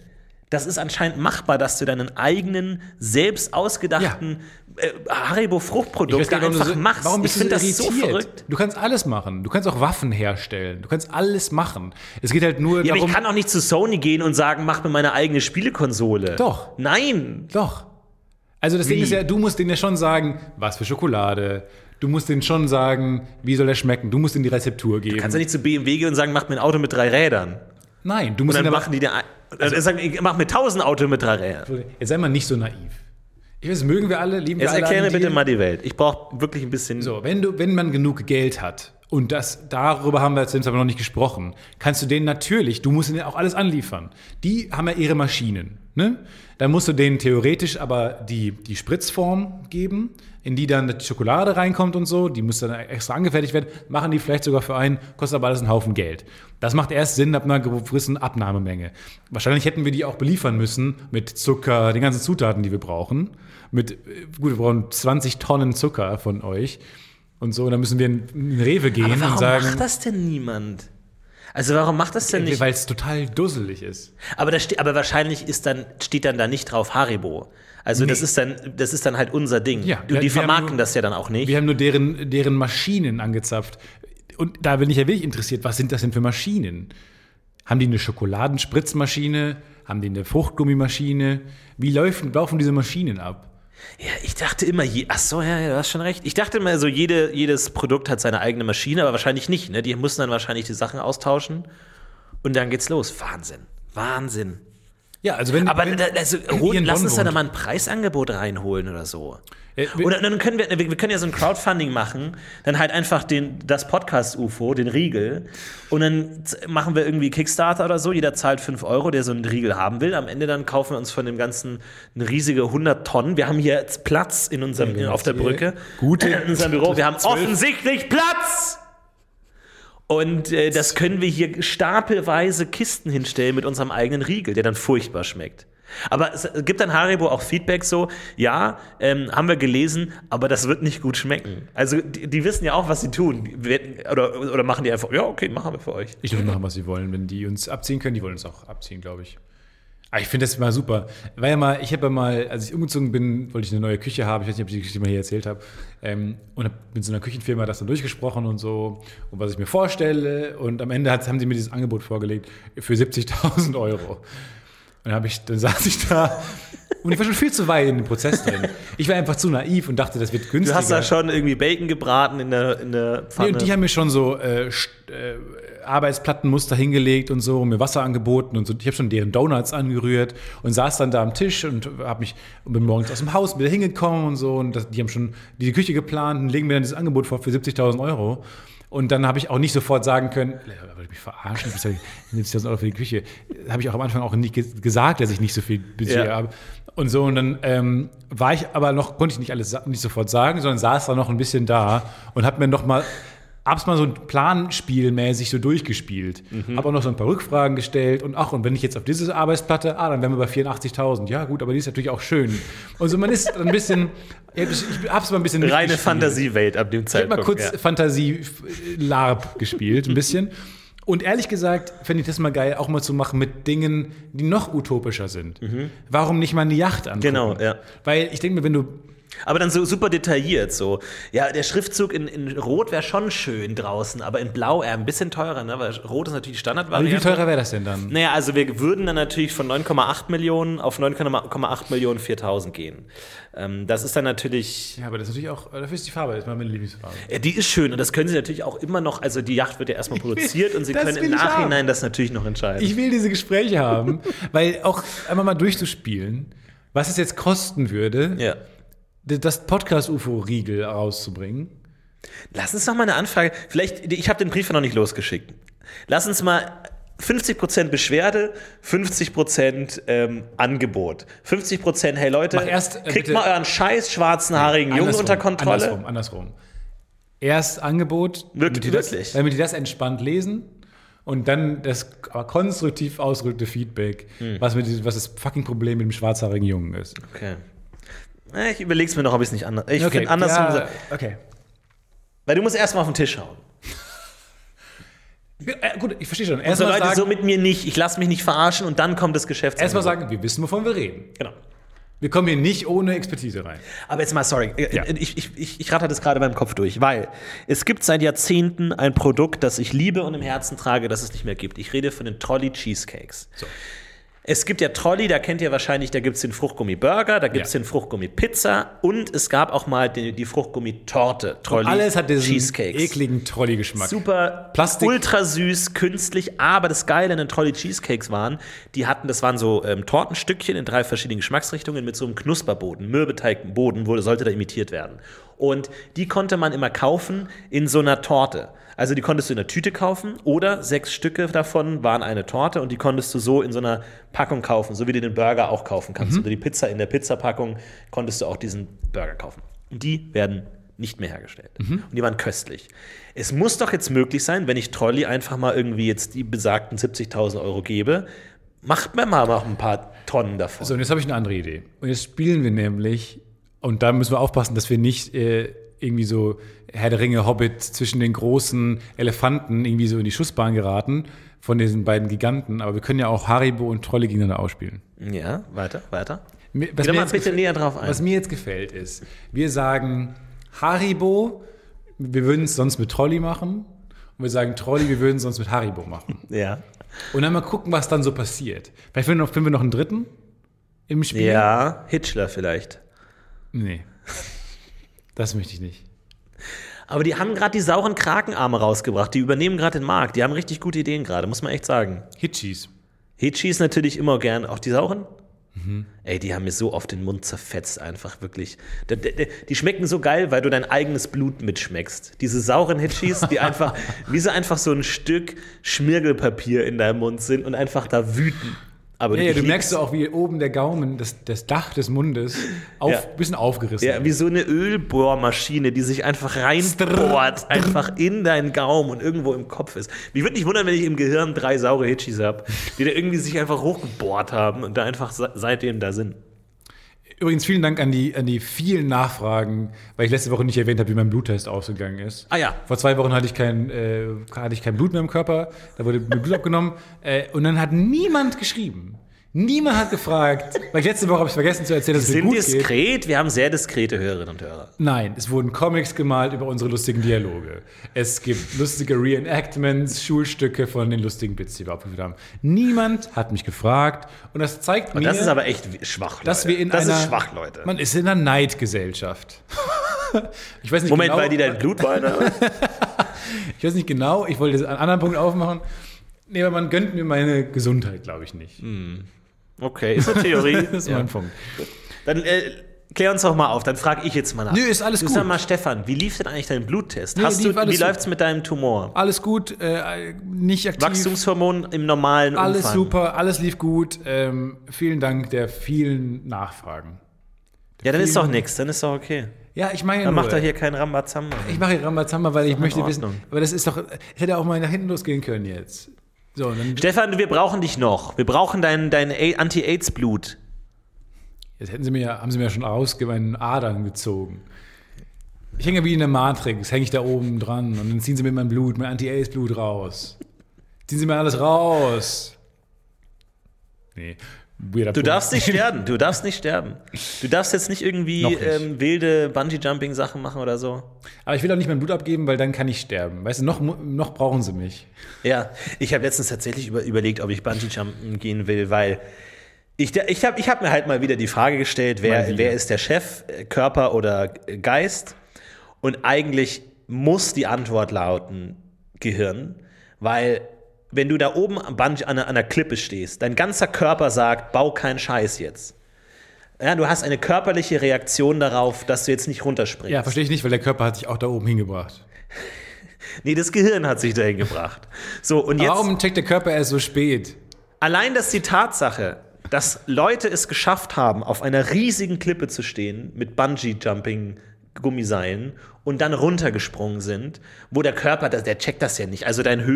Das ist anscheinend machbar, dass du deinen eigenen selbst ausgedachten äh, Haribo Ich Fruchtprodukt einfach so- machst. Warum ich bist du finde so das so verrückt. Du kannst alles machen. Du kannst auch Waffen herstellen. Du kannst alles machen. Es geht halt nur Ja, aber darum. ich kann auch nicht zu Sony gehen und sagen, mach mir meine eigene Spielekonsole. Doch. Nein. Doch. Also das Ding Wie? ist ja, du musst denen ja schon sagen, was für Schokolade. Du musst denen schon sagen, wie soll er schmecken. Du musst ihnen die Rezeptur geben. Kannst du nicht zu BMW gehen und sagen, mach mir ein Auto mit drei Rädern. Nein, du Und musst dann ihnen aber, machen die dir ein- dann sagen, mach mir tausend Auto mit drei Rädern. Jetzt sei mal nicht so naiv. Ich weiß, mögen wir alle, lieben wir Jetzt alle. erklär mir an bitte mal die Welt. Ich brauche wirklich ein bisschen. So, wenn, du, wenn man genug Geld hat, und das, darüber haben wir jetzt aber noch nicht gesprochen, kannst du denen natürlich, du musst ihnen auch alles anliefern. Die haben ja ihre Maschinen. Ne? Dann musst du denen theoretisch aber die, die Spritzform geben, in die dann die Schokolade reinkommt und so, die muss dann extra angefertigt werden, machen die vielleicht sogar für einen, kostet aber alles einen Haufen Geld. Das macht erst Sinn ab einer gewissen Abnahmemenge. Wahrscheinlich hätten wir die auch beliefern müssen mit Zucker, den ganzen Zutaten, die wir brauchen. Mit, äh, gut, wir brauchen 20 Tonnen Zucker von euch und so. Und dann müssen wir in in Rewe gehen Aber warum und sagen, macht das denn niemand? Also warum macht das denn nicht? weil es total dusselig ist. Aber, da ste- aber wahrscheinlich ist dann, steht dann da nicht drauf Haribo. Also das, Nee. ist dann, das ist dann halt unser Ding. Ja, wir- die vermarkten nur- das ja dann auch nicht. Wir haben nur deren, deren Maschinen angezapft. und da bin ich ja wirklich interessiert, was sind das denn für Maschinen? Haben die eine Schokoladenspritzmaschine? Haben die eine Fruchtgummimaschine? Wie laufen, laufen diese Maschinen ab? Ja, ich dachte immer, je, ach so, ja, ja, du hast schon recht. Ich dachte immer, so jede, jedes Produkt hat seine eigene Maschine, aber wahrscheinlich nicht. Ne? Die mussten dann wahrscheinlich die Sachen austauschen und dann geht's los. Wahnsinn, Wahnsinn. Ja, also wenn Aber wenn, da, also, ihren lass uns da mal ein Preisangebot reinholen oder so. Äh, Oder dann können wir, wir können ja so ein Crowdfunding machen, dann halt einfach den, das Podcast-UFO, den Riegel, und dann machen wir irgendwie Kickstarter oder so, jeder zahlt 5 Euro, der so einen Riegel haben will. Am Ende dann kaufen wir uns von dem Ganzen eine riesige 100 Tonnen. Wir haben hier jetzt Platz in unserem, in, auf der Brücke. Gute- in unserem Büro. Wir haben offensichtlich Platz! Und äh, das können wir hier stapelweise Kisten hinstellen mit unserem eigenen Riegel, der dann furchtbar schmeckt. Aber es gibt dann Haribo auch Feedback so, ja, ähm, haben wir gelesen, aber das wird nicht gut schmecken. Also die, die wissen ja auch, was sie tun. Werden- Oder, oder machen die einfach, ja, okay, machen wir für euch. Ich dürfen machen, was sie wollen. Wenn die uns abziehen können, die wollen uns auch abziehen, glaube ich. Aber ich finde das mal super. Weil ja mal, ich habe ja mal, als ich umgezogen bin, wollte ich eine neue Küche haben. Ich weiß nicht, ob ich die Geschichte mal hier erzählt habe. Ähm, und habe mit so einer Küchenfirma das dann durchgesprochen und so. Und was ich mir vorstelle. Und am Ende hat, haben sie mir dieses Angebot vorgelegt für 70.000 Euro. Und dann, hab ich, dann saß ich da und ich war schon viel zu weit in dem Prozess drin. Ich war einfach zu naiv und dachte, das wird günstiger. Du hast da schon irgendwie Bacon gebraten in der, in der Nee, Pfanne. und die haben mir schon so äh, äh, Arbeitsplattenmuster hingelegt und so, und mir Wasser angeboten und so. Ich habe schon deren Donuts angerührt und saß dann da am Tisch und hab mich und bin morgens aus dem Haus wieder hingekommen und so. Und das, die haben schon die Küche geplant und legen mir dann dieses Angebot vor für 70.000 Euro. Und dann habe ich auch nicht sofort sagen können, "Ja, wollt ihr mich verarschen, ich 70.000 Euro für die Küche. Habe ich auch am Anfang auch nicht ge- gesagt, dass ich nicht so viel Budget Ja. habe. Und so, und dann ähm, war ich aber noch, konnte ich nicht alles nicht sofort sagen, sondern saß da noch ein bisschen da und habe mir noch mal, hab's mal so ein Planspielmäßig so durchgespielt. Mhm. Habe auch noch so ein paar Rückfragen gestellt und ach, und wenn ich jetzt auf diese Arbeitsplatte, ah, dann wären wir bei 84.000. Ja, gut, aber die ist natürlich auch schön. Und so, man ist ein bisschen, ich hab's mal ein bisschen Reine. Fantasiewelt ab dem Ich habe Zeitpunkt. mal kurz ja. Fantasie-LARP gespielt, ein bisschen. Und ehrlich gesagt, fände ich das mal geil, auch mal zu machen mit Dingen, die noch utopischer sind. Warum nicht mal eine Yacht angucken? Mhm. Genau, ja. Weil ich denke mir, wenn du Aber dann so super detailliert so. Ja, der Schriftzug in, in Rot wäre schon schön draußen, aber in Blau eher ein bisschen teurer, ne? Weil Rot ist natürlich wie Standardvariante. viel teurer wäre das denn dann? Naja, also wir würden dann natürlich von 9,8 Millionen auf 9,8 Millionen 4000 gehen. Ähm, das ist dann natürlich, Ja, aber das ist natürlich auch, dafür ist die Farbe, das ist meine Lieblingsfarbe. ja, die ist schön und das können sie natürlich auch immer noch, also die Yacht wird ja erstmal produziert und sie können will im Nachhinein haben. das natürlich noch entscheiden. Ich will diese Gespräche haben, weil auch einmal mal durchzuspielen, was es jetzt kosten würde, ja. Das Podcast-UFO-Riegel rauszubringen. Lass uns noch mal eine Anfrage. Vielleicht, ich habe den Brief ja noch nicht losgeschickt. Lass uns mal 50% Beschwerde, 50% ähm, Angebot. 50% hey Leute, Mach erst, äh, kriegt bitte- mal euren scheiß schwarzen haarigen Jungen unter Kontrolle. Andersrum, andersrum. Erst Angebot, Wirklich? damit die, das, Wirklich? damit die das entspannt lesen und dann das konstruktiv ausgedrückte Feedback, Hm. was, mit, was das fucking Problem mit dem schwarzhaarigen Jungen ist. Okay. Äh, Ich überleg's mir noch, ob ich es nicht anders. Ich finde andersrum. ja, okay. Weil du musst erstmal auf den Tisch hauen. Äh, gut, ich verstehe schon. So Erstmal Leute, sagen, so mit mir nicht. Ich lasse mich nicht verarschen und dann kommt das Geschäft. erstmal sagen, wir wissen, wovon wir reden. Genau. Wir kommen hier nicht ohne Expertise rein. Aber jetzt mal, sorry, äh, Ja. ich, ich, ich, ich ratter das gerade beim Kopf durch, weil es gibt seit Jahrzehnten ein Produkt, das ich liebe und im Herzen trage, das es nicht mehr gibt. Ich rede von den Trolley Cheesecakes. Es gibt ja Trolley, da kennt ihr wahrscheinlich, da gibt es den Fruchtgummi-Burger, da gibt es Ja. den Fruchtgummi-Pizza und es gab auch mal die, die Fruchtgummi-Torte. Trolley Alles hat diesen Cheesecakes. ekligen Trolley-Geschmack. Super, Plastik. ultra süß, künstlich, aber das Geile an den Trolley Cheesecakes waren, die hatten, das waren so ähm, Tortenstückchen in drei verschiedenen Geschmacksrichtungen mit so einem Knusperboden, Mürbeteigboden, wurde, sollte da imitiert werden. Und die konnte man immer kaufen in so einer Torte. Also die konntest du in einer Tüte kaufen oder sechs Stücke davon waren eine Torte und die konntest du so in so einer Packung kaufen, so wie du den Burger auch kaufen kannst. Oder die Pizza in der Pizzapackung konntest du auch diesen Burger kaufen. Und die werden nicht mehr hergestellt. Und die waren köstlich. Es muss doch jetzt möglich sein, wenn ich Trolley einfach mal irgendwie jetzt die besagten 70.000 Euro gebe, macht mir mal noch ein paar Tonnen davon. So, und jetzt habe ich eine andere Idee. Und jetzt spielen wir nämlich, und da müssen wir aufpassen, dass wir nicht äh, irgendwie so Herr der Ringe, Hobbit zwischen den großen Elefanten irgendwie so in die Schussbahn geraten von diesen beiden Giganten. Aber wir können ja auch Haribo und Trolle gegeneinander ausspielen. ja, weiter, weiter. Mir- Was mir bitte gefällt- näher drauf ein. Was mir jetzt gefällt ist, wir sagen Haribo, wir würden es sonst mit Trolli machen und wir sagen, Trolli, wir würden es sonst mit Haribo machen. Ja. Und dann mal gucken, was dann so passiert. Vielleicht finden wir noch, finden wir noch einen dritten im Spiel. Ja, Hitchler vielleicht. Nee. Das möchte ich nicht. Aber die haben gerade die sauren Krakenarme rausgebracht. Die übernehmen gerade den Markt. Die haben richtig gute Ideen gerade, muss man echt sagen. Hitchis. Hitchis natürlich immer gern. Auch die sauren? Mhm. Ey, die haben mir so oft den Mund zerfetzt, einfach wirklich. Die, die, die schmecken so geil, weil du dein eigenes Blut mitschmeckst. Diese sauren Hitchis, die einfach, wie so einfach so ein Stück Schmirgelpapier in deinem Mund sind und einfach da wüten. Aber Ja, ja, ich du merkst auch, wie oben der Gaumen, das, das Dach des Mundes, auf, Ja. bisschen aufgerissen Ja, wie so eine Ölbohrmaschine, die sich einfach reinbohrt, einfach in deinen Gaumen und irgendwo im Kopf ist. Mich würde nicht wundern, wenn ich im Gehirn drei saure Hitchis habe, die da irgendwie sich einfach hochgebohrt haben und da einfach se- seitdem da sind. Übrigens vielen Dank an die, an die vielen Nachfragen, weil ich letzte Woche nicht erwähnt habe, wie mein Bluttest ausgegangen ist. Ah ja. Vor zwei Wochen hatte ich kein, äh, hatte ich kein Blut mehr im Körper, da wurde mir Blut abgenommen äh, und dann hat niemand geschrieben. Niemand hat gefragt, weil ich letzte Woche habe ich vergessen zu erzählen, dass es mir Sind gut geht. diskret, wir haben sehr diskrete Hörerinnen und Hörer. Nein, es wurden Comics gemalt über unsere lustigen Dialoge. Es gibt lustige Reenactments, Schulstücke von den lustigen Bits, die wir aufgeführt haben. Niemand hat mich gefragt und das zeigt mir, Das ist aber echt schwach, Leute. dass wir in das einer ist schwach, Leute. Man ist in einer Neidgesellschaft. ich weiß nicht Moment, genau, weil die dein Blut wollen? ich weiß nicht genau, ich wollte einen anderen Punkt aufmachen. Nee, aber man gönnt mir meine Gesundheit, glaube ich nicht. Okay, ist eine Theorie. Ist ja. mein Punkt. Dann äh, klär uns doch mal auf, dann frage ich jetzt mal nach. Nö, ist alles du gut. Sag mal, Stefan, wie lief denn eigentlich dein Bluttest? Nee, Hast du, wie super. läuft's mit deinem Tumor? Alles gut, äh, nicht aktiv. Wachstumshormon im normalen Alles Umfang. super, alles lief gut. Ähm, vielen Dank der vielen Nachfragen. Ja, dann ist doch nichts, dann ist doch okay. Ja, ich meine Dann nur, macht er hier keinen Rambazamba. ich mache hier Rambazamba, weil ich möchte wissen, aber das ist doch, es hätte auch mal nach hinten losgehen können jetzt. So, Stefan, wir brauchen dich noch. Wir brauchen dein, dein Anti-Aids-Blut. jetzt hätten sie mir, haben sie mir ja schon aus meinen Adern gezogen. Ich hänge wie in der Matrix, hänge ich da oben dran und dann ziehen sie mir mein Blut, mein Anti-Ace-Blut raus. Ziehen sie mir alles raus. Nee, weirder Du darfst nicht sterben. Du darfst nicht sterben. Du darfst jetzt nicht irgendwie nicht. Ähm, wilde Bungee-Jumping-Sachen machen oder so. Aber ich will auch nicht mein Blut abgeben, weil dann kann ich sterben. Weißt du, noch, noch brauchen sie mich. Ja, ich habe letztens tatsächlich über, überlegt, ob ich Bungee-Jumpen gehen will, weil ich, ich habe ich hab mir halt mal wieder die Frage gestellt, wer, wer ist der Chef, äh, Körper oder Geist? Und eigentlich muss die Antwort lauten Gehirn, weil wenn du da oben am Bungee, an, einer, Klippe stehst, dein ganzer Körper sagt, bau keinen Scheiß jetzt. Ja, du hast eine körperliche Reaktion darauf, dass du jetzt nicht runterspringst. Ja, verstehe ich nicht, weil der Körper hat sich auch da oben hingebracht. Nee, das Gehirn hat sich dahin gebracht. So, und jetzt. Warum checkt der Körper erst so spät? Allein dass die Tatsache, dass Leute es geschafft haben, auf einer riesigen Klippe zu stehen mit Bungee-Jumping-Gummiseilen und dann runtergesprungen sind, wo der Körper, der, checkt das ja nicht. Also dein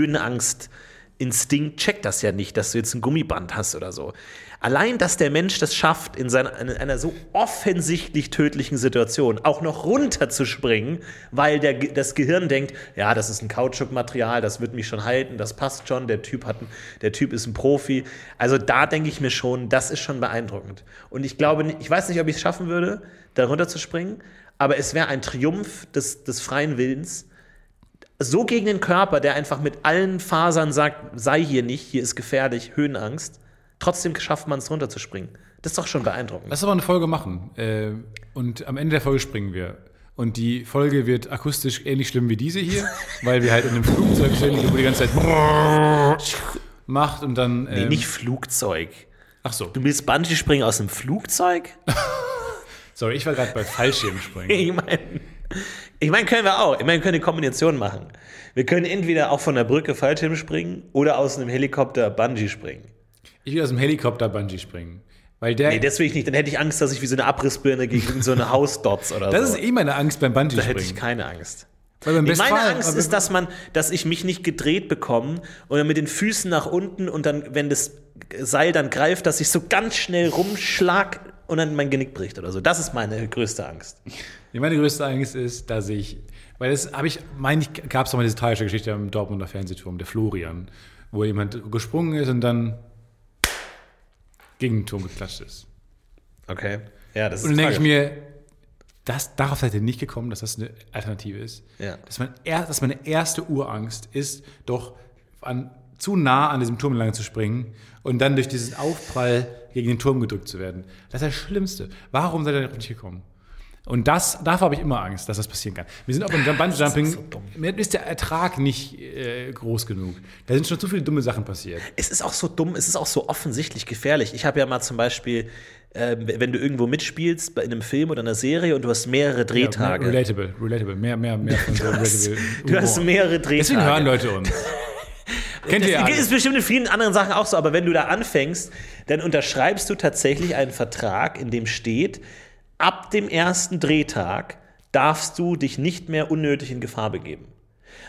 Höhenangst-Instinkt checkt das ja nicht, dass du jetzt ein Gummiband hast oder so. Allein, dass der Mensch das schafft, in, seiner, in einer so offensichtlich tödlichen Situation auch noch runterzuspringen, weil der, das Gehirn denkt, ja, das ist ein Kautschukmaterial, das wird mich schon halten, das passt schon, der Typ, hat, der typ ist ein Profi. Also da denke ich mir schon, das ist schon beeindruckend. Und ich glaube, ich weiß nicht, ob ich es schaffen würde, da runterzuspringen, aber es wäre ein Triumph des, des freien Willens, so gegen den Körper, der einfach mit allen Fasern sagt, sei hier nicht, hier ist gefährlich, Höhenangst, trotzdem schafft man es runterzuspringen. Das ist doch schon beeindruckend. Lass aber eine Folge machen. Äh, und am Ende der Folge springen wir. Und die Folge wird akustisch ähnlich schlimm wie diese hier, weil wir halt in einem Flugzeug ständig, wo die ganze Zeit macht und dann. Nee, ähm, nicht Flugzeug. Ach so. Du willst Bungee-Springen aus einem Flugzeug? Sorry, ich war gerade bei Fallschirmspringen. Ich meine, ich mein, können wir auch. Ich meine, wir können eine Kombination machen. Wir können entweder auch von der Brücke Fallschirm springen oder aus einem Helikopter Bungee springen. Ich will aus dem Helikopter Bungee springen. Weil der. Nee, das will ich nicht. Dann hätte ich Angst, dass ich wie so eine Abrissbirne gegen so eine Hausdots oder das so. ist eh meine Angst beim Bungee Da hätte ich keine Angst. Weil beim Nee, meine Angst ist, dass man, dass ich mich nicht gedreht bekomme und dann mit den Füßen nach unten und dann, wenn das Seil dann greift, dass ich so ganz schnell rumschlag und dann mein Genick bricht oder so. Das ist meine größte Angst. Meine größte Angst ist, dass ich, weil das habe ich, meine ich, gab es doch mal diese tragische Geschichte am Dortmunder Fernsehturm, der Florian, wo jemand gesprungen ist und dann gegen den Turm geklatscht ist. Okay. Ja, das ist Und dann denke ich mir, das, darauf seid ihr nicht gekommen, dass das eine Alternative ist. Ja. Dass, er, dass meine erste Urangst ist, doch an, zu nah an diesem Turm lang zu springen und dann durch diesen Aufprall gegen den Turm gedrückt zu werden. Das ist das Schlimmste. Warum seid ihr darauf nicht gekommen? Und das, davor habe ich immer Angst, dass das passieren kann. Wir sind auch beim Bungee-Jumping, so mir ist der Ertrag nicht äh, groß genug. Da sind schon zu viele dumme Sachen passiert. Es ist auch so dumm, es ist auch so offensichtlich gefährlich. Ich habe ja mal zum Beispiel, äh, wenn du irgendwo mitspielst, in einem Film oder einer Serie und du hast mehrere Drehtage. Ja, relatable, relatable. Mehr, mehr, mehr von so relatable du hast Humor. mehrere Drehtage. Deswegen hören Leute uns. Kennt ihr ja Das alle. ist bestimmt in vielen anderen Sachen auch so, aber wenn du da anfängst, dann unterschreibst du tatsächlich einen Vertrag, in dem steht, ab dem ersten Drehtag darfst du dich nicht mehr unnötig in Gefahr begeben.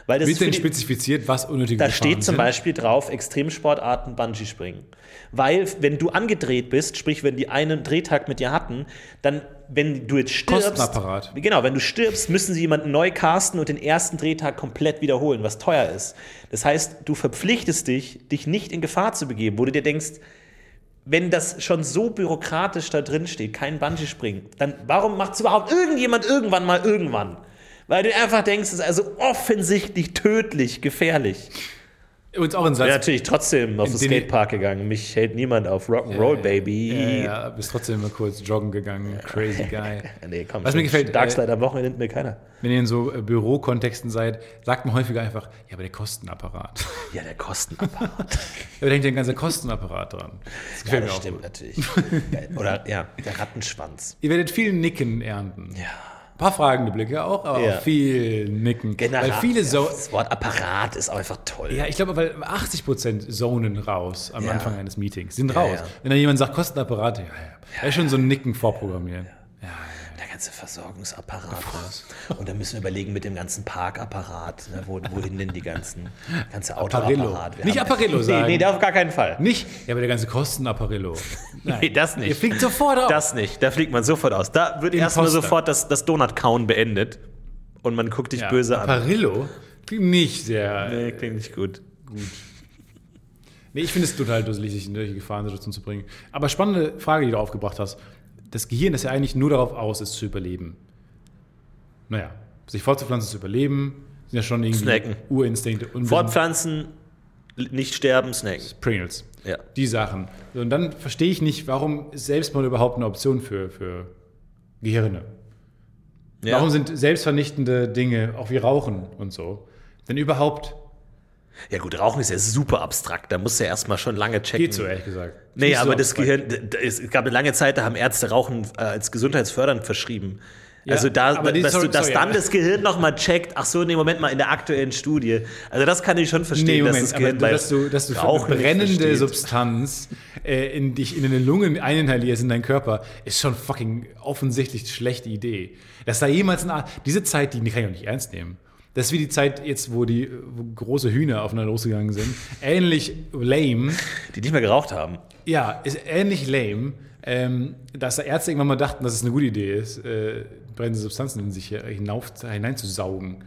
Weil das Wird ist denn spezifiziert, was unnötige da Gefahren steht zum sind? Beispiel drauf, Extremsportarten, Bungee-Springen. Weil, wenn du angedreht bist, sprich, wenn die einen Drehtag mit dir hatten, dann, wenn du jetzt stirbst. Kostenapparat. Genau, wenn du stirbst, müssen sie jemanden neu casten und den ersten Drehtag komplett wiederholen, was teuer ist. Das heißt, du verpflichtest dich, dich nicht in Gefahr zu begeben, wo du dir denkst, wenn das schon so bürokratisch da drin steht, kein Bungee-Springen, dann warum macht es überhaupt irgendjemand irgendwann mal irgendwann? Weil du einfach denkst, es ist also offensichtlich tödlich, gefährlich. Übrigens auch ein Satz. Ja, natürlich trotzdem auf den Skatepark gegangen. Mich hält niemand auf Rock'n'Roll, Baby. Ja, ja, bist trotzdem mal kurz joggen gegangen. Crazy guy. Nee, komm, Was mir gefällt, Darkslide am Wochenende nimmt mir keiner. Wenn ihr in so äh, Bürokontexten seid, sagt man häufiger einfach, ja, aber der Kostenapparat. Ja, der Kostenapparat. Ja, da denkt der ganze Kostenapparat dran. Das ja, gefällt das mir auch stimmt gut. natürlich. Oder ja, der Rattenschwanz. Ihr werdet viel Nicken ernten. Ja. Ein paar fragende Blicke auch, aber Ja. auch viel Nicken. General, Weil viele so. Das Wort Apparat ist auch einfach toll. Ja, ich glaube, weil 80% zonen raus am Ja. Anfang eines Meetings. Sind Ja, raus. ja. Wenn da jemand sagt Kostenapparat, ja, ja. Da ist schon so ein Nicken vorprogrammieren. Der ganze Versorgungsapparat. ne? Und dann müssen wir überlegen mit dem ganzen Parkapparat, ne? Wo, wohin denn die ganzen ganze Apparillo. Autoapparat. Nicht Apparillo sagen. Nee, nee, auf gar keinen Fall. Nicht, ja, aber der ganze Kostenapparillo. Nein. Nee, das nicht. Ihr fliegt sofort auf. Das nicht, da fliegt man sofort aus. Da wird erstmal sofort das, das Donut-Kauen beendet. Und man guckt dich ja, böse an. Apparillo? Klingt nicht sehr. Nee, klingt nicht gut. Nee, ich finde es total dusselig, sich in solche Gefahrensituationen zu bringen. Aber spannende Frage, die du aufgebracht hast. Das Gehirn ist ja eigentlich nur darauf aus, es zu überleben. Naja, sich fortzupflanzen, zu überleben, sind ja schon irgendwie Snacken. Urinstinkte. Und Fortpflanzen, nicht sterben, snacken. Pringles. Ja. Die Sachen. Und dann verstehe ich nicht, warum ist Selbstmord überhaupt eine Option für, für Gehirne? Ja. Warum sind selbstvernichtende Dinge, auch wie Rauchen und so, denn überhaupt ja gut, Rauchen ist ja super abstrakt. Da musst du ja erstmal schon lange checken. geht so, ehrlich gesagt? Nee, Nicht so aber das abstrakt. Gehirn, es gab eine lange Zeit, da haben Ärzte Rauchen äh, als gesundheitsfördernd verschrieben. Ja, also da, aber die- dass, sorry, du, dass sorry, dann ja. das Gehirn nochmal checkt, ach so, nee, Moment mal, in der aktuellen Studie. Also das kann ich schon verstehen, Nee, dass Moment, das aber Gehirn du, dass du, dass du eine Rauchen nicht brennende. Substanz äh, in dich in deine Lungen eininhalierst in deinen Körper, ist schon fucking offensichtlich eine schlechte Idee. Dass da jemals eine Art, diese Zeit, die kann ich auch nicht ernst nehmen. Das ist wie die Zeit jetzt, wo die wo große Hühner aufeinander losgegangen sind. Ähnlich lame. Die nicht mehr geraucht haben. Ja, ist ähnlich lame, ähm, dass da Ärzte irgendwann mal dachten, dass es eine gute Idee ist, äh, brennende Substanzen in sich hinauf, hineinzusaugen.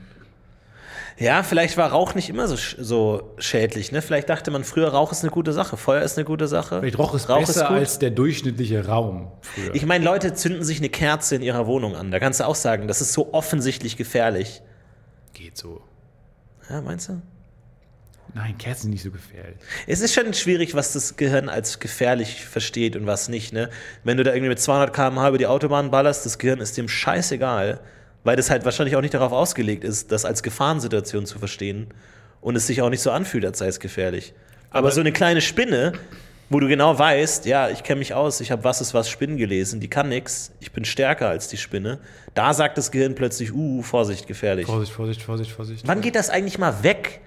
Ja, vielleicht war Rauch nicht immer so, so schädlich. Ne? Vielleicht dachte man früher, Rauch ist eine gute Sache, Feuer ist eine gute Sache. Vielleicht roch es Rauch besser gut. als der durchschnittliche Raum früher. Ich meine, Leute zünden sich eine Kerze in ihrer Wohnung an. Da kannst du auch sagen, das ist so offensichtlich gefährlich. Geht so. Ja, meinst du? Nein, Kerzen sind nicht so gefährlich. Es ist schon schwierig, was das Gehirn als gefährlich versteht und was nicht. Ne? Wenn du da irgendwie mit 200 km/h über die Autobahn ballerst, das Gehirn ist dem scheißegal, weil das halt wahrscheinlich auch nicht darauf ausgelegt ist, das als Gefahrensituation zu verstehen und es sich auch nicht so anfühlt, als sei es gefährlich. Aber, so eine kleine Spinne, wo du genau weißt, ja, ich kenne mich aus, ich habe was ist was Spinnen gelesen, die kann nix, ich bin stärker als die Spinne, da sagt das Gehirn plötzlich, uh, Vorsicht, gefährlich. Vorsicht, Vorsicht, Vorsicht, Vorsicht. Wann geht das eigentlich mal weg?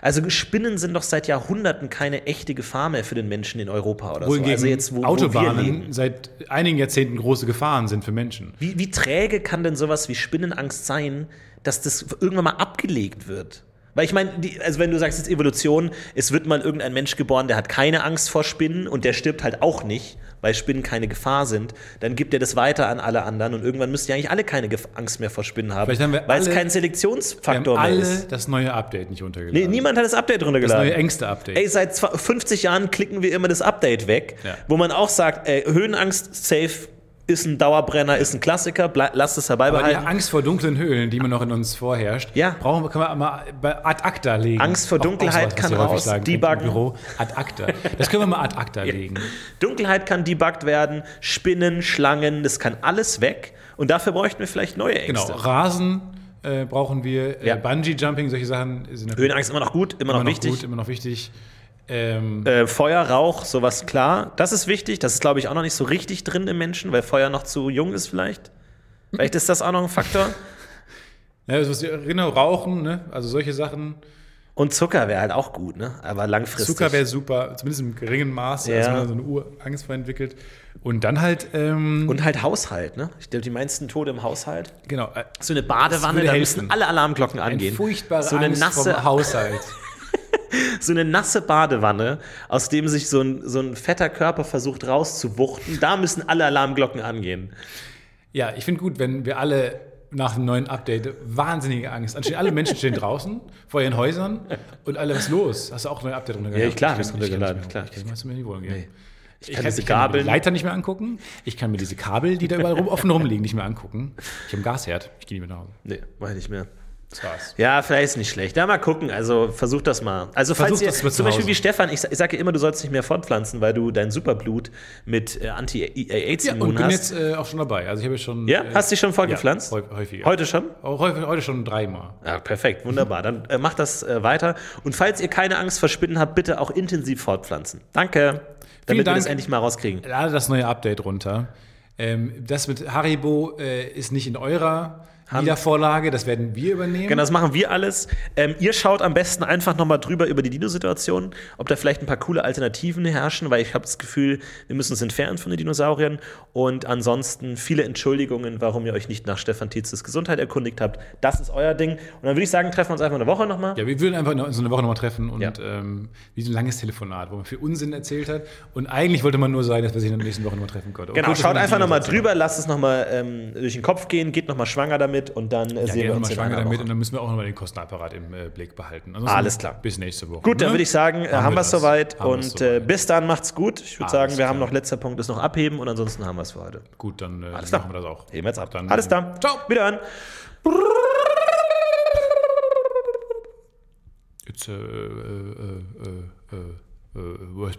Also Spinnen sind doch seit Jahrhunderten keine echte Gefahr mehr für den Menschen in Europa oder Wohingegen so. Also jetzt, wo, wo Autobahnen leben. seit einigen Jahrzehnten große Gefahren sind für Menschen. Wie, wie träge kann denn sowas wie Spinnenangst sein, dass das irgendwann mal abgelegt wird? Weil ich meine, also wenn du sagst jetzt Evolution, es wird mal irgendein Mensch geboren, der hat keine Angst vor Spinnen und der stirbt halt auch nicht, weil Spinnen keine Gefahr sind, dann gibt er das weiter an alle anderen und irgendwann müssten ja eigentlich alle keine Angst mehr vor Spinnen haben, weil es alle- kein Wir haben Selektionsfaktor mehr ist. das neue Update nicht runtergeladen. Nee, niemand hat das Update das runtergeladen. neue Ängste-Update. Ey, seit zwa- 50 Jahren klicken wir immer das Update weg, Ja. wo man auch sagt, ey, Höhenangst safe ist ein Dauerbrenner, ist ein Klassiker, lasst es dabei Aber die. Angst vor dunklen Höhlen, die immer noch in uns vorherrscht, Ja. brauchen wir, können wir mal ad acta legen. Angst vor Dunkelheit kann raus, sagen, debuggen. Büro. Ad acta. Das können wir mal ad acta legen. Dunkelheit kann debuggt werden, Spinnen, Schlangen, das kann alles weg. Und dafür bräuchten wir vielleicht neue Genau, Ängste. Rasen äh, brauchen wir, äh, Ja. Bungee-Jumping, solche Sachen sind natürlich Höhenangst immer noch gut, immer, immer noch noch wichtig. gut, immer noch wichtig. Ähm, Äh, Feuer, Rauch, sowas klar. Das ist wichtig. Das ist, glaube ich, auch noch nicht so richtig drin im Menschen, weil Feuer noch zu jung ist vielleicht. Vielleicht ist das auch noch ein Faktor. ja, also, was- genau, Rauchen, ne? also solche Sachen. Und Zucker wäre halt auch gut, ne? Aber langfristig. Zucker wäre super, zumindest im geringen Maße, Ja. dass man da so eine Urangst vor entwickelt. Und dann halt, ähm, Und halt Haushalt, ne? Ich glaube, die meisten Tode im Haushalt. genau, So eine Badewanne, da helfen. müssen alle Alarmglocken angehen. furchtbarer so eine Angst nasse, vom Haushalt. so eine nasse Badewanne, aus dem sich so ein, so ein fetter Körper versucht rauszuwuchten. Da müssen alle Alarmglocken angehen. Ja, ich finde gut, wenn wir alle nach dem neuen Update wahnsinnige Angst. Anstehen alle Menschen stehen draußen vor ihren Häusern und alle, was ist los? Hast du auch ein neues Update runtergeladen? Ja, klar, hab ich ich's kann, ich kann runtergeladen, nicht klar. mehr, Ich kann nicht mehr in die Wohnung gehen. Nee. Ich kann kann, diese ich kann mir die Leiter nicht mehr angucken. Ich kann mir diese Kabel, die da überall rum, offen rumliegen, nicht mehr angucken. Ich habe einen Gasherd. Ich gehe nicht mehr nach Hause. Nee, mach ich nicht mehr. War's. Ja, vielleicht ist nicht schlecht. Ja, mal gucken. Also versuch das mal. Also falls Versuch ihr, das mal zu zum Beispiel wie Stefan, ich, ich sage immer, du sollst nicht mehr fortpflanzen, weil du dein Superblut mit äh, Ja, Anti-AIDS-Immun und bin hast. jetzt äh, auch schon dabei. Also ich habe schon. ja, äh, hast du dich schon fortgepflanzt? Ja, häu- häufiger. Heute schon? Auch häufig, heute schon dreimal. Ja, perfekt, wunderbar. Dann äh, macht das äh, weiter. Und falls ihr keine Angst vor Spinnen habt, bitte auch intensiv fortpflanzen. Danke. Damit wir Dank. das endlich mal rauskriegen. Lade das neue Update runter. Ähm, das mit Haribo äh, ist nicht in eurer Wiedervorlage, das werden wir übernehmen. Genau, das machen wir alles. Ähm, ihr schaut am besten einfach nochmal drüber über die Dino-Situation, ob da vielleicht ein paar coole Alternativen herrschen, weil ich habe das Gefühl, wir müssen uns entfernen von den Dinosauriern. Und ansonsten viele Entschuldigungen, warum ihr euch nicht nach Stefan Tietzes Gesundheit erkundigt habt. Das ist euer Ding. Und dann würde ich sagen, treffen wir uns einfach eine Woche nochmal. Ja, wir würden einfach in so eine Woche nochmal treffen und Ja. ähm, wie so ein langes Telefonat, wo man viel Unsinn erzählt hat. Und eigentlich wollte man nur sagen, dass wir sich in der nächsten Woche nochmal treffen konnten. Genau, schaut einfach nochmal drüber, lasst es nochmal ähm, durch den Kopf gehen, geht nochmal schwanger damit und dann äh, Ja, sehen wir uns mal schwanger damit und dann müssen wir auch nochmal den Kostenapparat im äh, Blick behalten. Ansonsten Alles klar. Bis nächste Woche. Gut, dann ne? würde ich sagen, äh, haben, wir es das. soweit Haben und äh, soweit. bis dann macht's gut. Ich würde sagen, wir haben klar. noch letzter Punkt ist noch abheben und ansonsten haben wir es für heute. Gut, dann äh, Alles klar. machen wir das auch. Heben wir jetzt ab. Dann, Alles klar. Ciao. Wieder an. It's a, uh, uh, uh, uh, uh, Worst